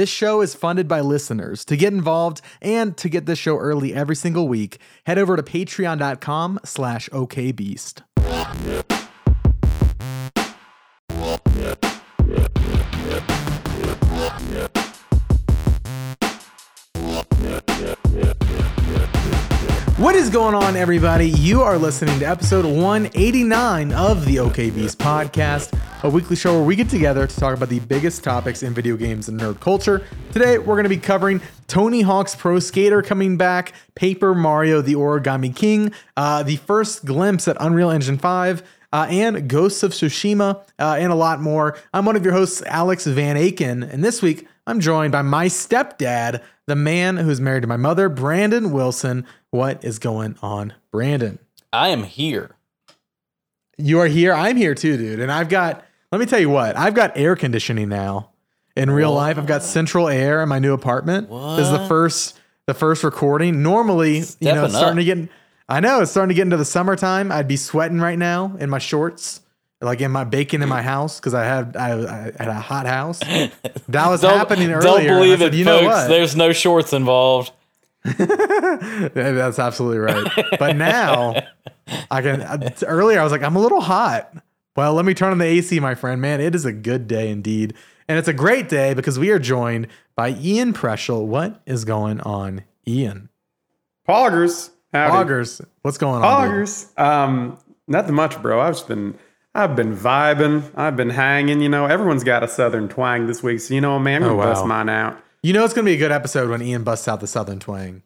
This show is funded by listeners. To get involved and to get this show early every single week, head over to patreon.com slash okbeast. What is going on, everybody? You are listening to episode 189 of the OK Beast podcast, a weekly show where we get together to talk about the biggest topics in video games and nerd culture. Today, we're going to be covering Tony Hawk's Pro Skater coming back, Paper Mario the Origami King, uh, the first glimpse at Unreal Engine 5. Uh, and Ghosts of Tsushima, uh, and a lot more. I'm one of your hosts, Alex Van Aken, and this week I'm joined by my stepdad, the man who's married to my mother, Brandon Wilson. What is going on, Brandon? I am here. You are here. I'm here too, dude. And I've got, let me tell you what, I've got air conditioning now. In real life, I've got central air in my new apartment. This is the first, the first recording. Normally, you know, it's starting up. to get, I know it's starting to get into the summertime. I'd be sweating right now in my shorts, like in my bacon in my house because I had I, I had a hot house. That was happening earlier. Don't believe said, it, you know folks. what? There's no shorts involved. Yeah, That's absolutely right. But now I can. Earlier I was like, I'm a little hot. Well, let me turn on the AC, my friend. Man, it is a good day indeed, and it's a great day because we are joined by Ian Preschel. What is going on, Ian? Poggers. Howdy. Augers, what's going on? Poggers. Um, nothing much, bro. I've just been I've been vibing. I've been hanging. You know, everyone's got a southern twang this week, so you know, man, I'm gonna Oh, wow. bust mine out. You know it's gonna be a good episode when Ian busts out the Southern twang.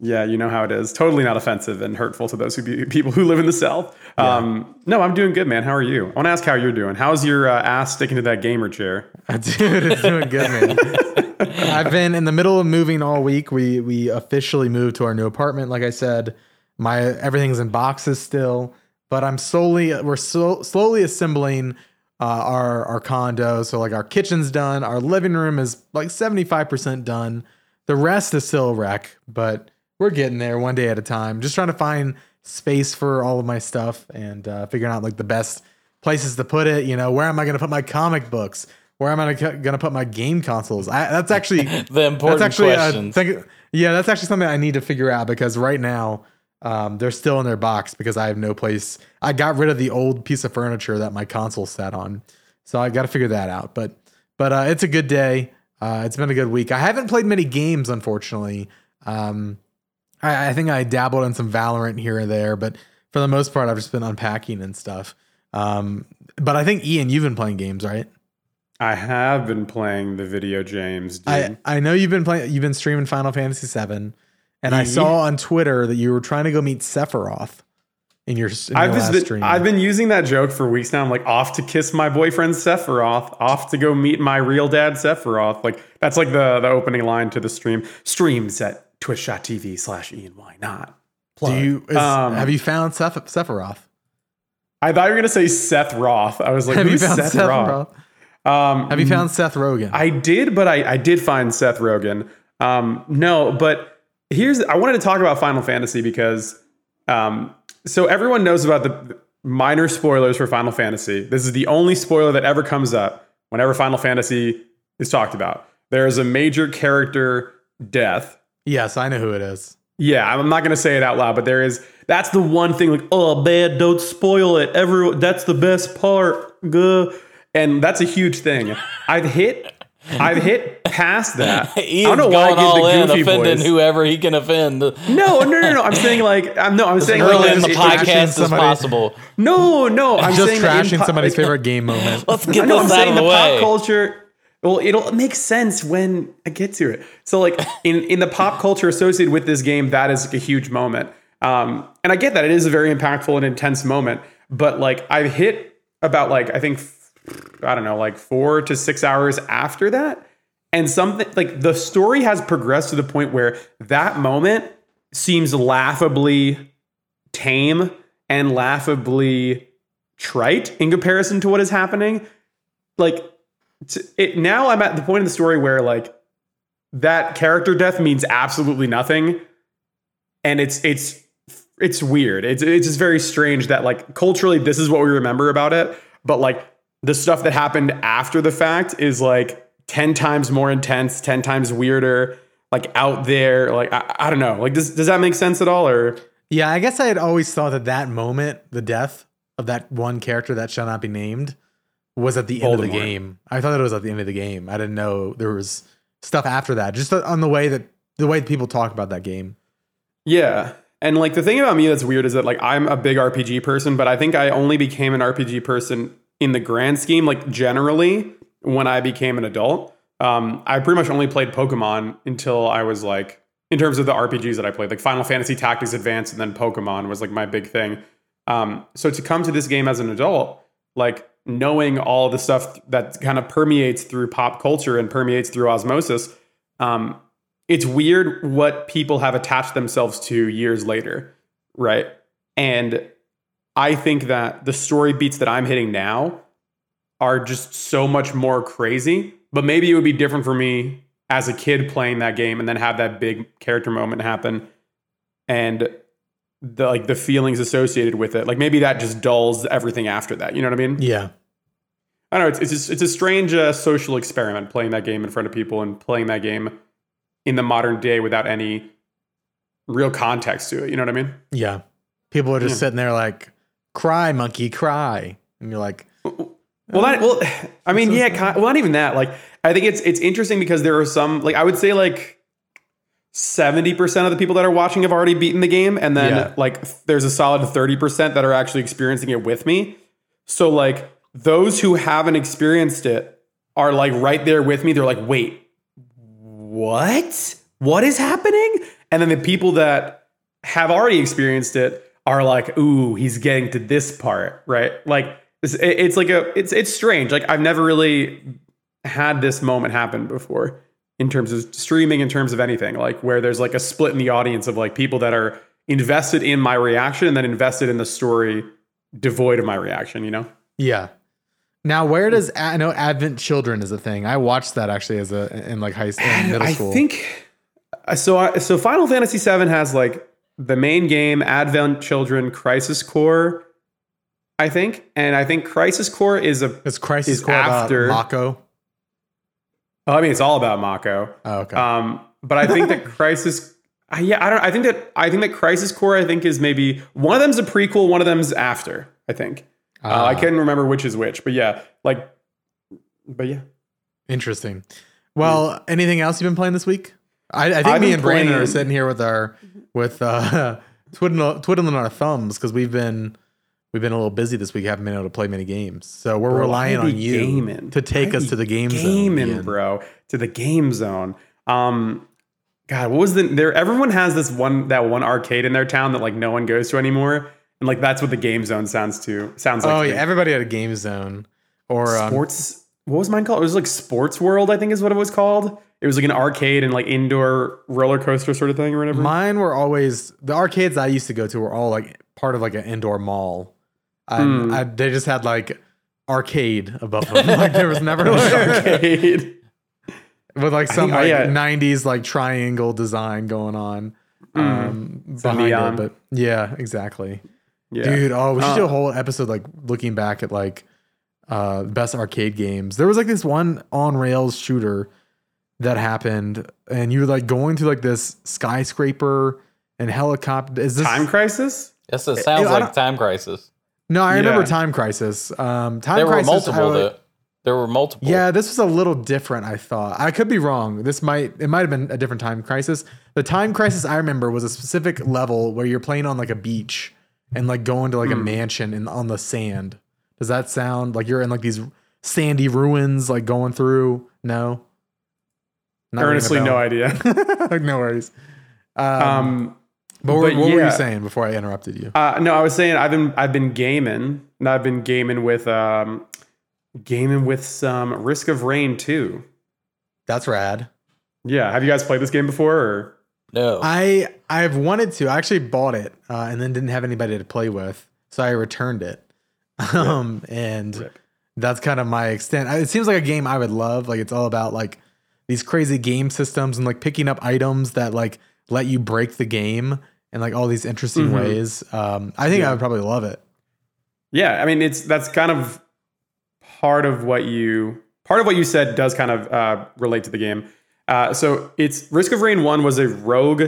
Yeah, you know how it is. Totally not offensive and hurtful to those who be, people who live in the South. Um, no, I'm doing good, man. How are you? I want to ask how you're doing. How's your uh, ass sticking to that gamer chair? Dude, it's doing good, man. I've been in the middle of moving all week. We we officially moved to our new apartment. Like I said, my everything's in boxes still, but I'm slowly we're so, slowly assembling uh, our our condo. So like our kitchen's done, our living room is like 75% done. The rest is still a wreck, but we're getting there one day at a time. Just trying to find space for all of my stuff and uh, figuring out like the best places to put it. You know, where am I going to put my comic books? Where am I going to put my game consoles? I, that's actually The important that's actually questions. thing- yeah, that's actually something I need to figure out because right now um, they're still in their box because I have no place. I got rid of the old piece of furniture that my console sat on, so I got to figure that out. But but uh, it's a good day. Uh, it's been a good week. I haven't played many games, unfortunately. Um, I, I think I dabbled in some Valorant here and there, but for the most part, I've just been unpacking and stuff. Um, but I think Ian, you've been playing games, right? I have been playing the video games. Dude. I, I know you've been playing. You've been streaming Final Fantasy VII, and I saw on Twitter that you were trying to go meet Sephiroth in your, in I've last been, stream. I've been using that joke for weeks now. I'm like off to kiss my boyfriend Sephiroth, off to go meet my real dad Sephiroth. Like that's like the the opening line to the stream. Streams at twitch.tv slash Ian. Why not? Do you is, Um, have you found Seph- Sephiroth? I thought you were gonna say Seth Roth. I was like, Have you found Seth, Seth Roth? Roth? Um, Have you found Seth Rogen? I did, but I, I did find Seth Rogen. Um, no, but here's I wanted to talk about Final Fantasy because um, so everyone knows about the minor spoilers for Final Fantasy. This is the only spoiler that ever comes up whenever Final Fantasy is talked about. There is a major character death. yes, I know who it is. Yeah, I'm not gonna say it out loud, but there is. That's the one thing. Like, oh man, don't spoil it. Everyone, that's the best part. Guh. And that's a huge thing. I've hit. I've hit past that. I don't know why I going get all in, the goofy offending voice. whoever he can offend. No, no, no, no. I'm saying like I'm no. I'm saying like in the it- it- trashing podcast as possible. No, no. I'm Just saying that in trashing po- somebody's favorite game moment. Let's I get know. I'm this out saying of the the pop culture. Well, it'll make sense when I get to it. So, like in in the pop culture associated with this game, that is like a huge moment. Um, and I get that it is a very impactful and intense moment. But like I've hit about like I think I don't know like four to six hours after that, and something like the story has progressed to the point where that moment seems laughably tame and laughably trite in comparison to what is happening. Like it now I'm at the point in the story where like that character death means absolutely nothing and it's it's it's weird. It's it's just very strange that like culturally this is what we remember about it, but like the stuff that happened after the fact is like 10 times more intense, 10 times weirder, like out there. Like, I, I don't know. Like, does, does that make sense at all? Or, Yeah, I guess I had always thought that that moment, the death of that one character that shall not be named, was at the end of the game. I thought it was at the end of the game. I didn't know there was stuff after that. Just on the way that the way people talk about that game. yeah. And like the thing about me that's weird is that like I'm a big RPG person, but I think I only became an RPG person in the grand scheme, like generally when I became an adult. Um, I pretty much only played Pokemon until I was like, in terms of the RPGs that I played, like Final Fantasy Tactics Advance and then Pokemon was like my big thing. Um, so to come to this game as an adult, like knowing all the stuff that kind of permeates through pop culture and permeates through osmosis, um, it's weird what people have attached themselves to years later, right? And I think that the story beats that I'm hitting now are just so much more crazy. But maybe it would be different for me as a kid playing that game and then have that big character moment happen and the like the feelings associated with it. Like maybe that just dulls everything after that. You know what I mean? Yeah. I don't know. It's it's, just, it's a strange uh, social experiment playing that game in front of people and playing that game in the modern day without any real context to it. You know what I mean? Yeah. People are just Yeah. sitting there like, cry, monkey, cry. And you're like, Well, that, well, oh, I mean, yeah, kind, well, not even that. Like, I think it's it's interesting because there are some, like, I would say, like, seventy percent of the people that are watching have already beaten the game, and then Yeah. like there's a solid thirty percent that are actually experiencing it with me. So, like, those who haven't experienced it are like right there with me. They're like, wait, what? What is happening? And then the people that have already experienced it are like, ooh, he's getting to this part, right? Like it's, it's like a it's it's strange. Like I've never really had this moment happen before in terms of streaming, in terms of anything, like where there's like a split in the audience of like people that are invested in my reaction and then invested in the story devoid of my reaction, you know? yeah. Now, where does I know Advent Children is a thing? I watched that actually as a in like high school, middle I think uh, so. I, so Final Fantasy VII has like the main game, Advent Children, Crisis Core. I think, and I think Crisis Core is a. it's Crisis is Core after- about Mako. I mean, it's all about Mako. Oh, okay. Um, but I think that Crisis. I- Yeah, I don't. I think that I think that Crisis Core. I think is maybe one of them's a prequel, one of them's after. I think. Uh, I Ah. can't remember which is which, but yeah, like, but yeah. Interesting. Well, anything else you've been playing this week? I, I think I've me and Brandon are sitting here with our with uh twiddling, twiddling our thumbs because we've been we've been a little busy this week. Haven't been able to play many games, so we're Bro, relying on you gaming. to take I us to the game zone. gaming, Ian. bro, to the game zone. Um, God, what was the there? Everyone has this one that one arcade in their town that like no one goes to anymore, and like that's what the game zone sounds to sounds like. Oh yeah, everybody had a game zone or um, sports. What was mine called? It was like Sports World, I think is what it was called. It was like an arcade and like indoor roller coaster sort of thing or whatever. Mine were always the arcades I used to go to were all like part of like an indoor mall. And Hmm. I, they just had like arcade above them. like there was never like, arcade. with like some think- oh, like yeah. 90s like triangle design going on um behind it. But yeah, exactly. Yeah. Dude, oh, we should do Uh, a whole episode like looking back at like uh best arcade games. There was like this one on rails shooter that happened, and you were like going through like this skyscraper and helicopter. Is this Time Crisis. Yes, it sounds I like Time Crisis. No, I remember Yeah. Time Crisis. Um, Time There were Crisis. I multiple. would- That, there were multiple. yeah, this was a little different. I thought I could be wrong. This might it might have been a different Time Crisis. The Time Crisis I remember was a specific level where you're playing on like a beach and like going to like a mansion in on the sand. Does that sound like you're in like these sandy ruins, like going through? No. Not ringing Earnestly, no bell? idea. no worries. Um, Um, but, what, but what were you saying before I interrupted you? Uh, no, I was saying I've been I've been gaming, and I've been gaming with um, gaming with some Risk of Rain 2. That's rad. Yeah, have you guys played this game before? Or No. I I've wanted to. I actually bought it uh, and then didn't have anybody to play with, so I returned it. Um, and Rip. that's kind of my extent. It seems like a game I would love. Like it's all about like these crazy game systems and like picking up items that like let you break the game in like all these interesting Mhm. ways. Um, I think I would probably love it. yeah, I mean it's that's kind of part of what you part of what you said does kind of uh, relate to the game. Uh, so it's Risk of Rain One was a rogue.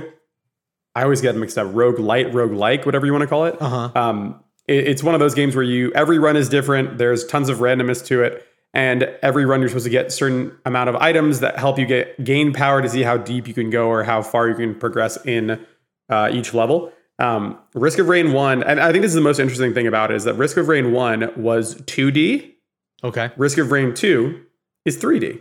I always get mixed up. Rogue light, rogue like, whatever you want to call it. Uh-huh. Um, it- it's one of those games where you every run is different. There's tons of randomness to it, and every run you're supposed to get certain amount of items that help you get gain power to see how deep you can go or how far you can progress in uh, each level. Um, Risk of Rain One, and I think this is the most interesting thing about it is that Risk of Rain One was 2D. Okay. Risk of Rain 2 is 3D.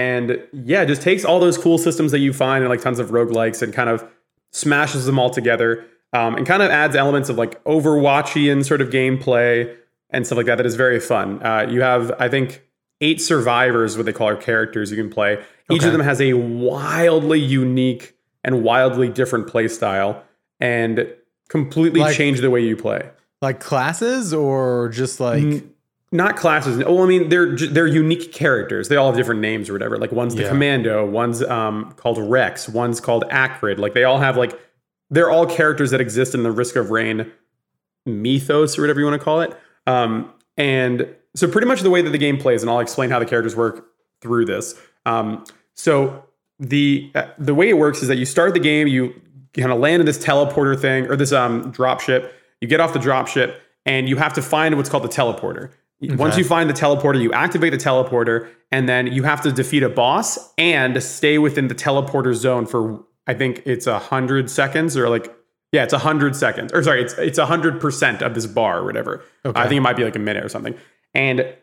And yeah, just takes all those cool systems that you find in like tons of roguelikes and kind of smashes them all together um, and kind of adds elements of like Overwatchian sort of gameplay and stuff like that that is very fun. Uh, you have, I think, eight survivors, what they call our characters you can play. Each Okay. of them has a wildly unique and wildly different play style and completely Like- change the way you play. Like classes or just like not classes. Well, I mean, they're they're unique characters. They all have different names or whatever. Like one's the Yeah. Commando, one's um, called Rex, one's called Acrid. Like they all have like they're all characters that exist in the Risk of Rain mythos or whatever you want to call it. Um, and so pretty much the way that the game plays, and I'll explain how the characters work through this. Um, so the uh, the way it works is that you start the game, you kind of land in this teleporter thing or this um, drop ship. You get off the drop ship, and you have to find what's called the teleporter. Once you find the teleporter, you activate the teleporter, and then you have to defeat a boss and stay within the teleporter zone for I think it's a hundred seconds or like yeah, it's a hundred seconds or sorry, it's it's a hundred percent of this bar or whatever. I think it might be like a minute or something. And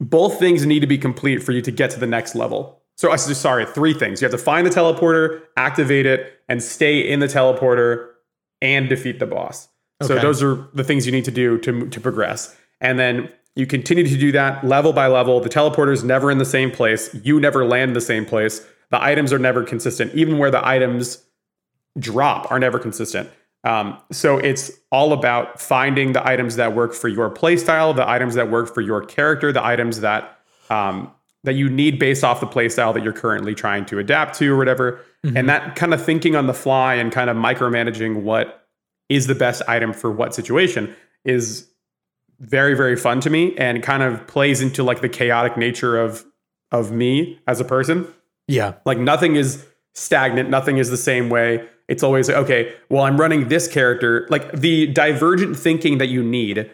both things need to be complete for you to get to the next level. So uh, I s- sorry, three things. You have to find the teleporter, activate it, and stay in the teleporter and defeat the boss. So those are the things you need to do to to progress. And then you continue to do that level by level. The teleporter is never in the same place. You never land in the same place. The items are never consistent. Even where the items drop are never consistent. Um, so it's all about finding the items that work for your playstyle, the items that work for your character, the items that um, that you need based off the playstyle that you're currently trying to adapt to or whatever. And that kind of thinking on the fly and kind of micromanaging what is the best item for what situation is very very fun to me and kind of plays into like the chaotic nature of of me as a person yeah. like nothing is stagnant, nothing is the same way. It's always like, okay, well, I'm running this character. Like the divergent thinking that you need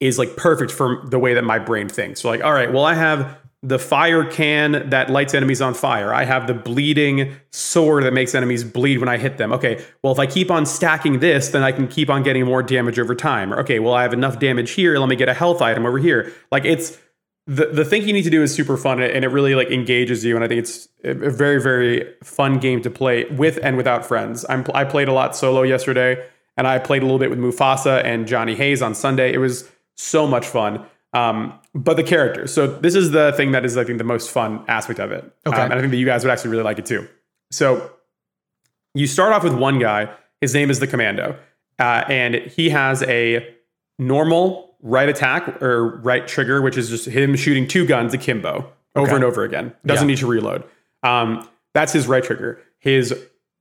is like perfect for the way that my brain thinks. So like, all right, well, I have the fire can that lights enemies on fire. I have the bleeding sword that makes enemies bleed when I hit them. Okay, well, if I keep on stacking this, then I can keep on getting more damage over time. Okay, well, I have enough damage here. Let me get a health item over here. Like it's the the thing you need to do is super fun and it really like engages you and I think it's a a very very fun game to play with and without friends. I'm I played a lot solo yesterday and I played a little bit with Mufasa and Johnny Hayes on Sunday. It was so much fun. Um, but the characters. So this is the thing that is I think the most fun aspect of it. Okay. Um, and I think that you guys would actually really like it too. So you start off with one guy. His name is the Commando, uh, and he has a normal right attack or right trigger, which is just him shooting two guns akimbo over Okay. and over again. Doesn't Yeah. need to reload. Um, that's his right trigger. His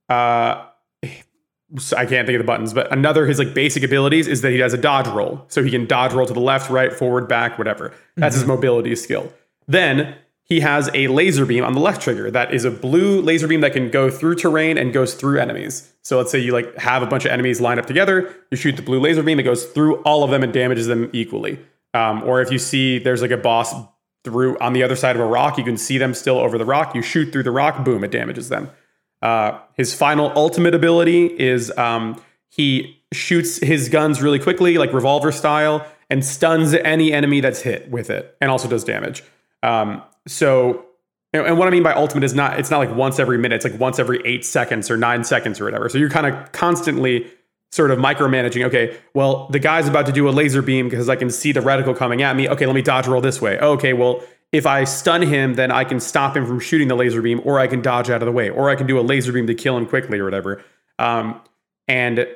uh, I can't think of the buttons, but another his like basic abilities is that he has a dodge roll, so he can dodge roll to the left, right, forward, back, whatever. That's his mobility skill. Then he has a laser beam on the left trigger that is a blue laser beam that can go through terrain and goes through enemies. So let's say you like have a bunch of enemies lined up together, you shoot the blue laser beam, it goes through all of them and damages them equally. Um, or if you see there's like a boss through on the other side of a rock, you can see them still over the rock. You shoot through the rock, boom, it damages them. Uh, his final ultimate ability is um, he shoots his guns really quickly, like revolver style, and stuns any enemy that's hit with it, and also does damage. Um, so, and what I mean by ultimate is not it's not like once every minute; it's like once every eight seconds or nine seconds or whatever. So you're kind of constantly sort of micromanaging. Okay, well the guy's about to do a laser beam because I can see the reticle coming at me. Okay, let me dodge roll this way. Okay, well if I stun him, then I can stop him from shooting the laser beam, or I can dodge out of the way, or I can do a laser beam to kill him quickly, or whatever. Um, and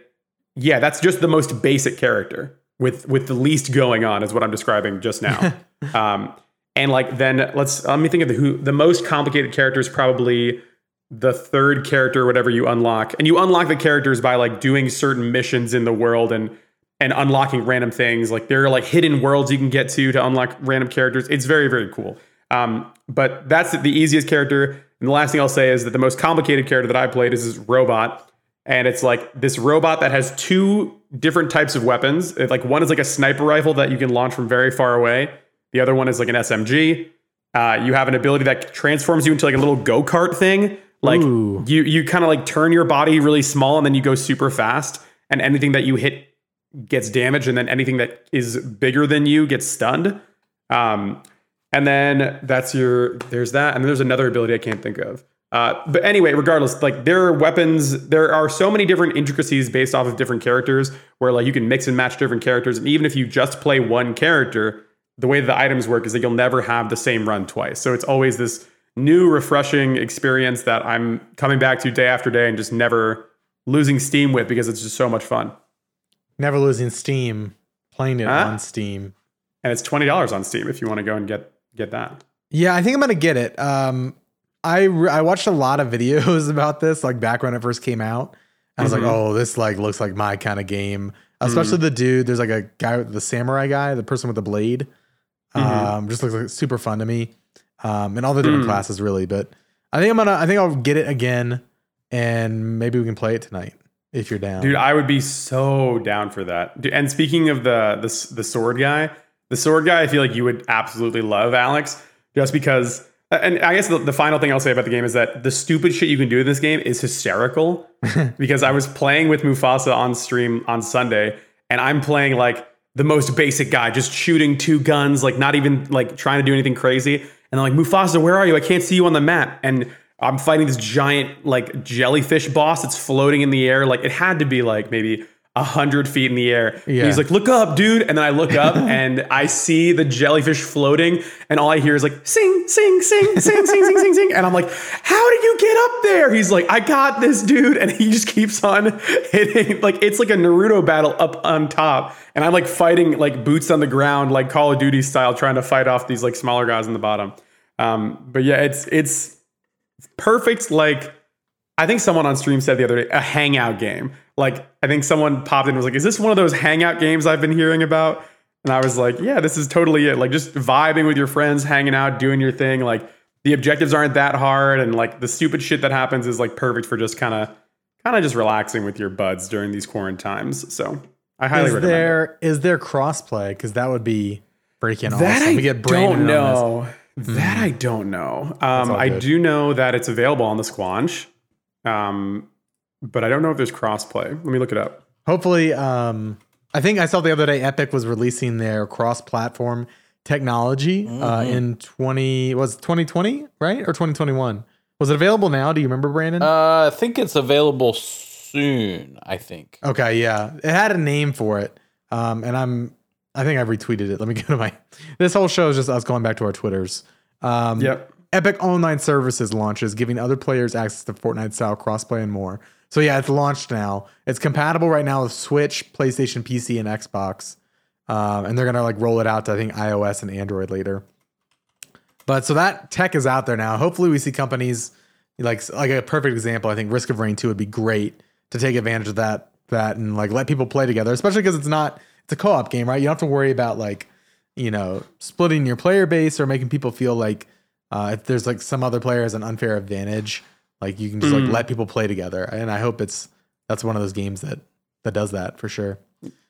yeah, that's just the most basic character with with the least going on, is what I'm describing just now. um, and like then let's let me think of the who the most complicated character is probably the third character, whatever you unlock, and you unlock the characters by like doing certain missions in the world and and unlocking random things. Like there are like hidden worlds you can get to to unlock random characters. It's very very cool. Um, but that's the easiest character. And the last thing I'll say is that the most complicated character that I played is this robot, and it's like this robot that has two different types of weapons. It, like one is like a sniper rifle that you can launch from very far away. The other one is like an SMG. Uh, you have an ability that transforms you into like a little go kart thing. Like Ooh. you you kind of like turn your body really small and then you go super fast, and anything that you hit gets damaged, and then anything that is bigger than you gets stunned. Um, and then that's your there's that, and then there's another ability I can't think of. Uh, but anyway, regardless, like there are weapons, there are so many different intricacies based off of different characters where like you can mix and match different characters. And even if you just play one character, the way the items work is that you'll never have the same run twice. So it's always this new, refreshing experience that I'm coming back to day after day and just never losing steam with because it's just so much fun. Never losing Steam, playing it Huh? on Steam. And it's twenty dollars on Steam if you want to go and get get that. Yeah, I think I'm gonna get it. Um, I re- I watched a lot of videos about this, like back when it first came out. I was Mhm. like, oh, this like looks like my kind of game. Especially the dude. There's like a guy, with the samurai guy, the person with the blade. Mhm. Um, just looks like super fun to me. Um, and all the different Mm. classes really. But I think I'm gonna. I think I'll get it again, and maybe we can play it tonight if you're down. Dude, I would be so down for that. Dude, and speaking of the, the the sword guy, the sword guy, I feel like you would absolutely love Alex, just because. Uh, and I guess the, the final thing I'll say about the game is that the stupid shit you can do in this game is hysterical. because I was playing with Mufasa on stream on Sunday, and I'm playing like the most basic guy, just shooting two guns, like not even like trying to do anything crazy. And I'm like, Mufasa, where are you? I can't see you on the map. And I'm fighting this giant like jellyfish boss that's floating in the air. Like it had to be like maybe a hundred feet in the air. Yeah. He's like, look up, dude. And then I look up and I see the jellyfish floating, and all I hear is like sing, sing, sing, sing, sing, sing, sing, sing. And I'm like, how did you get up there? He's like, I got this, dude. And he just keeps on hitting. Like it's like a Naruto battle up on top. And I'm like fighting like boots on the ground, like Call of Duty style, trying to fight off these like smaller guys in the bottom. Um, but yeah, it's it's perfect like I think someone on stream said the other day a hangout game. Like I think someone popped in and was like, "Is this one of those hangout games I've been hearing about?" And I was like, "Yeah, this is totally it. Like just vibing with your friends, hanging out, doing your thing. Like the objectives aren't that hard, and like the stupid shit that happens is like perfect for just kind of, kind of just relaxing with your buds during these quarantine times. So I highly is recommend it. there is there crossplay? Because that would be freaking That awesome. I we get Brandon don't know. That I don't know. Um, I do know that it's available on the Squanch, um, but I don't know if there's crossplay. Let me look it up. Hopefully, um, I think I saw the other day Epic was releasing their cross-platform technology uh, in twenty was twenty twenty right or twenty twenty one. Was it available now? Do you remember, Brandon? Uh, I think it's available soon. I think. okay, yeah, it had a name for it, um, and I'm I think I retweeted it. Let me go to my. This whole show is just us going back to our twitters. Um, Yep. Epic Online Services launches, giving other players access to Fortnite style crossplay and more. So yeah, it's launched now. It's compatible right now with Switch, PlayStation, PC, and Xbox, um, and they're gonna like roll it out to I think iOS and Android later. But so that tech is out there now. Hopefully, we see companies like like a perfect example. I think Risk of Rain Two would be great to take advantage of that that and like let people play together, especially because it's not it's a co-op game, right? You don't have to worry about like you know splitting your player base or making people feel like uh, if there's like some other player has an unfair advantage, like you can just like let people play together. And I hope it's that's one of those games that that does that for sure.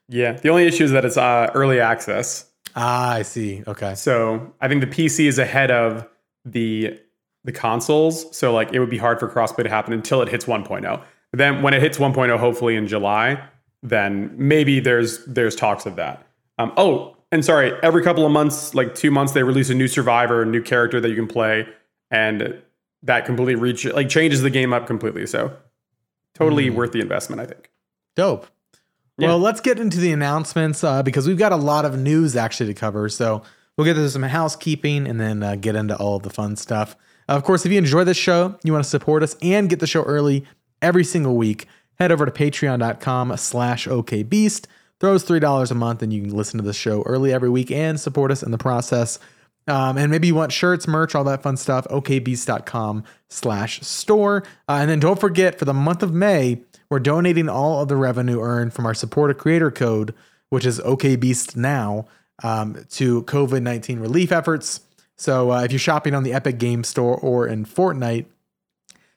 Yeah. The only issue is that it's uh, early access. Ah, I see. Okay. So I think the PC is ahead of the the consoles. So like it would be hard for crossplay to happen until it hits 1.0. But then when it hits 1.0, hopefully in July, then maybe there's there's talks of that. Um, oh, and sorry, every couple of months, like two months, they release a new survivor, a new character that you can play, and that completely reach like changes the game up completely. So totally worth the investment, I think. Dope. Yeah. Well, let's get into the announcements uh, because we've got a lot of news actually to cover. So we'll get into some housekeeping and then uh, get into all of the fun stuff. Of course, if you enjoy this show, you want to support us and get the show early every single week, head over to patreon.com slash okbeast. Throw us $3 a month and you can listen to the show early every week and support us in the process. Um, and maybe you want shirts, merch, all that fun stuff, okbeast.com slash store. Uh, and then don't forget for the month of May, we're donating all of the revenue earned from our supporter creator code, which is okbeast now, um, to COVID 19 relief efforts. So uh, if you're shopping on the Epic Game Store or in Fortnite,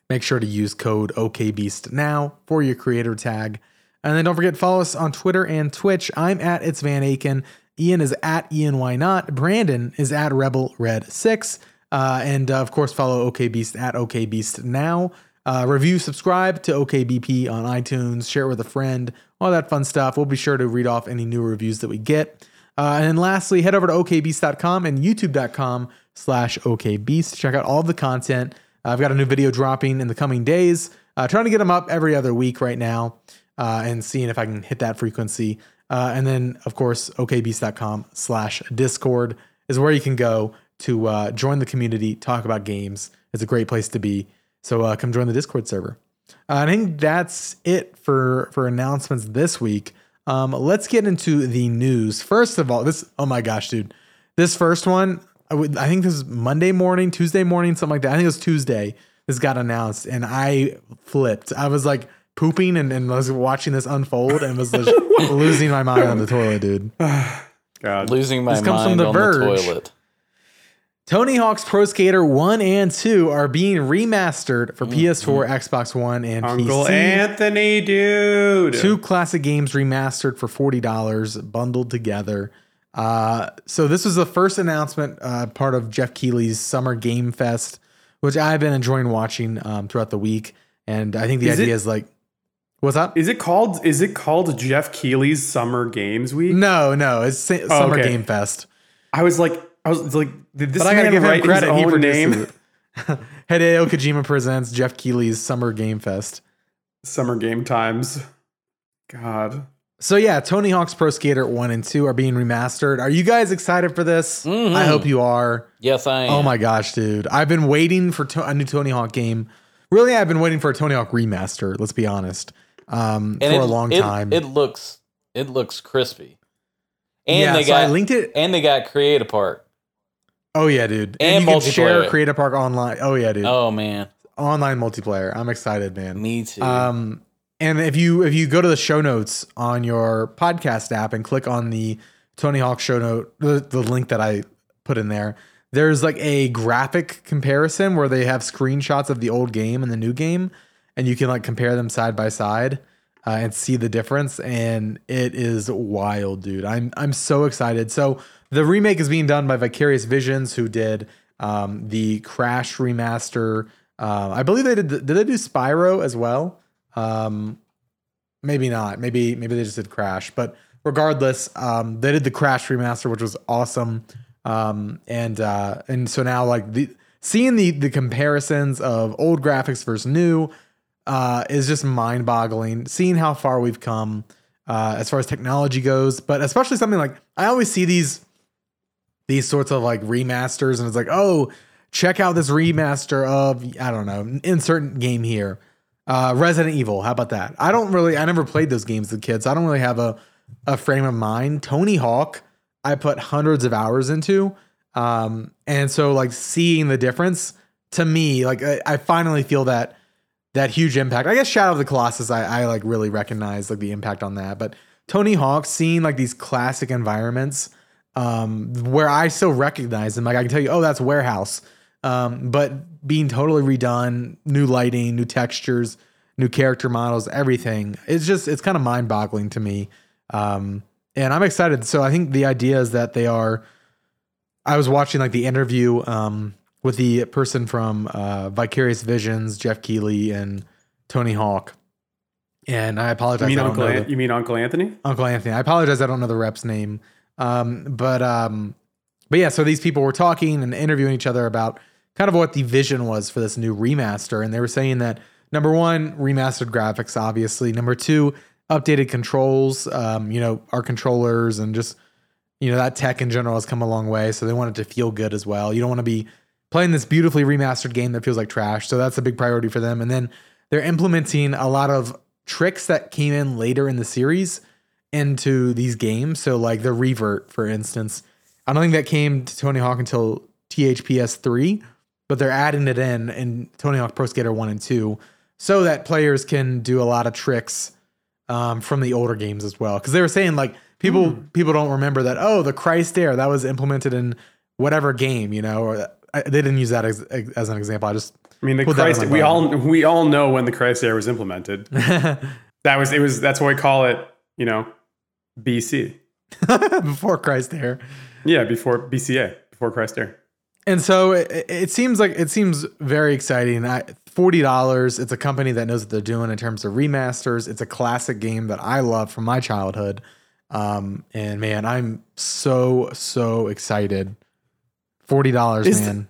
make sure to use code OKBeast now for your creator tag. And then don't forget, follow us on Twitter and Twitch. I'm at It's Van Aken. Ian is at Ian Why Not. Brandon is at Rebel Red 6. Uh, and uh, of course, follow OKBeast at OKBeast now. Uh, review, subscribe to OKBP on iTunes, share it with a friend, all that fun stuff. We'll be sure to read off any new reviews that we get. Uh, and then lastly, head over to okbeast.com and youtube.com slash okbeast. Check out all the content. Uh, I've got a new video dropping in the coming days. Uh, trying to get them up every other week right now uh, and seeing if I can hit that frequency. Uh, and then, of course, okbeast.com slash discord is where you can go to uh, join the community, talk about games. It's a great place to be. So uh, come join the Discord server. I think that's it for for announcements this week. Um, let's get into the news. First of all, this oh my gosh, dude, this first one, I, would, I think this is Monday morning, Tuesday morning, something like that. I think it was Tuesday. This got announced, and I flipped. I was like pooping and, and was watching this unfold, and was just losing my mind on the toilet, dude. God. Losing my mind. This comes from The on Verge. the toilet. Tony Hawk's Pro Skater 1 and 2 are being remastered for Mm-hmm. PS4, Xbox One, and Uncle PC. Anthony, dude. Two classic games remastered for $40, bundled together. Uh, so this was the first announcement, uh, part of Geoff Keighley's Summer Game Fest, which I've been enjoying watching um, throughout the week. And I think the Is idea it- is like, what's up? Is it called? Is it called Geoff Keighley's Summer Games Week? No, no, it's Sa- Summer okay. Game Fest. I was like, I was like, did this But I gotta give him credit. his He produced name? it. Hideo Kojima presents Geoff Keighley's Summer Game Fest. Summer Game Times. God. So yeah, Tony Hawk's Pro Skater 1 and 2 are being remastered. Are you guys excited for this? Mhm. I hope you are. Yes, I am. Oh my gosh, dude. I've been waiting for to- a new Tony Hawk game. Really, I've been waiting for a Tony Hawk remaster, let's be honest. Um, And for it- a long it- time. It looks it looks crispy. And yeah, they so I got linked it. and they got Create a Park. Oh yeah, dude. And you can share. Creative Park online. Oh yeah, dude. Oh man, Online multiplayer. I'm excited, man. me too. Um, and if you if you go to the show notes on your podcast app and click on the Tony Hawk show note, the, the link that I put in there, there's like a graphic comparison where they have screenshots of the old game and the new game, and you can like compare them side by side uh, and see the difference. And it is wild, dude. I'm I'm so excited. So the remake is being done by Vicarious Visions, who did um, the Crash remaster. Uh, I believe they did. Did they do Spyro as well? Um, maybe not. Maybe maybe they just did Crash. But regardless, um, they did the Crash remaster, which was awesome. Um, and uh, and so now like the seeing the the comparisons of old graphics versus new uh, is just mind boggling. Seeing how far we've come uh, as far as technology goes, but especially something like I always see these these sorts of like remasters, and it's like, oh, check out this remaster of I don't know, insert game here. Uh, Resident Evil, how about that? I don't really, I never played those games as a kid, so I don't really have a a frame of mind. Tony Hawk, I put hundreds of hours into, um, and so like seeing the difference to me, like I, I finally feel that that huge impact. I guess Shadow of the Colossus, I, I like really recognize like the impact on that, but Tony Hawk, seeing like these classic environments um, where I still recognize them. Like I can tell you, oh, that's warehouse. Um, but being totally redone, new lighting, new textures, new character models, everything. It's just it's kind of mind boggling to me. Um, and I'm excited. So I think the idea is that they are. I was watching like the interview um, with the person from uh, Vicarious Visions, Geoff Keighley, and Tony Hawk. And I apologize. You mean I don't Uncle? An- the- you mean Uncle Anthony? Uncle Anthony. I apologize. I don't know the rep's name. Um, but um, but yeah. So these people were talking and interviewing each other about kind of what the vision was for this new remaster, and they were saying that number one, remastered graphics, obviously. Number two, updated controls. Um, you know, our controllers and just you know, that tech in general has come a long way. So they want it to feel good as well. You don't want to be playing this beautifully remastered game that feels like trash. So that's a big priority for them. And then they're implementing a lot of tricks that came in later in the series into these games. So like the revert, for instance, I don't think that came to Tony Hawk until THPS three, but they're adding it in in Tony Hawk Pro Skater one and two, so that players can do a lot of tricks um, from the older games as well. Because they were saying like people people don't remember that oh the Christ Air that was implemented in whatever game you know or I, they didn't use that as, as an example. I just I mean, the Christ. We all we all know when the Christ Air was implemented. that was it. Was that's why we call it? You know, BC. before Christ Air. Yeah, before BCA, before Christ Air. And so it, it seems like it seems very exciting. I, Forty dollars. It's a company that knows what they're doing in terms of remasters. It's a classic game that I love from my childhood. Um, and man, I'm so so excited. Forty dollars, man.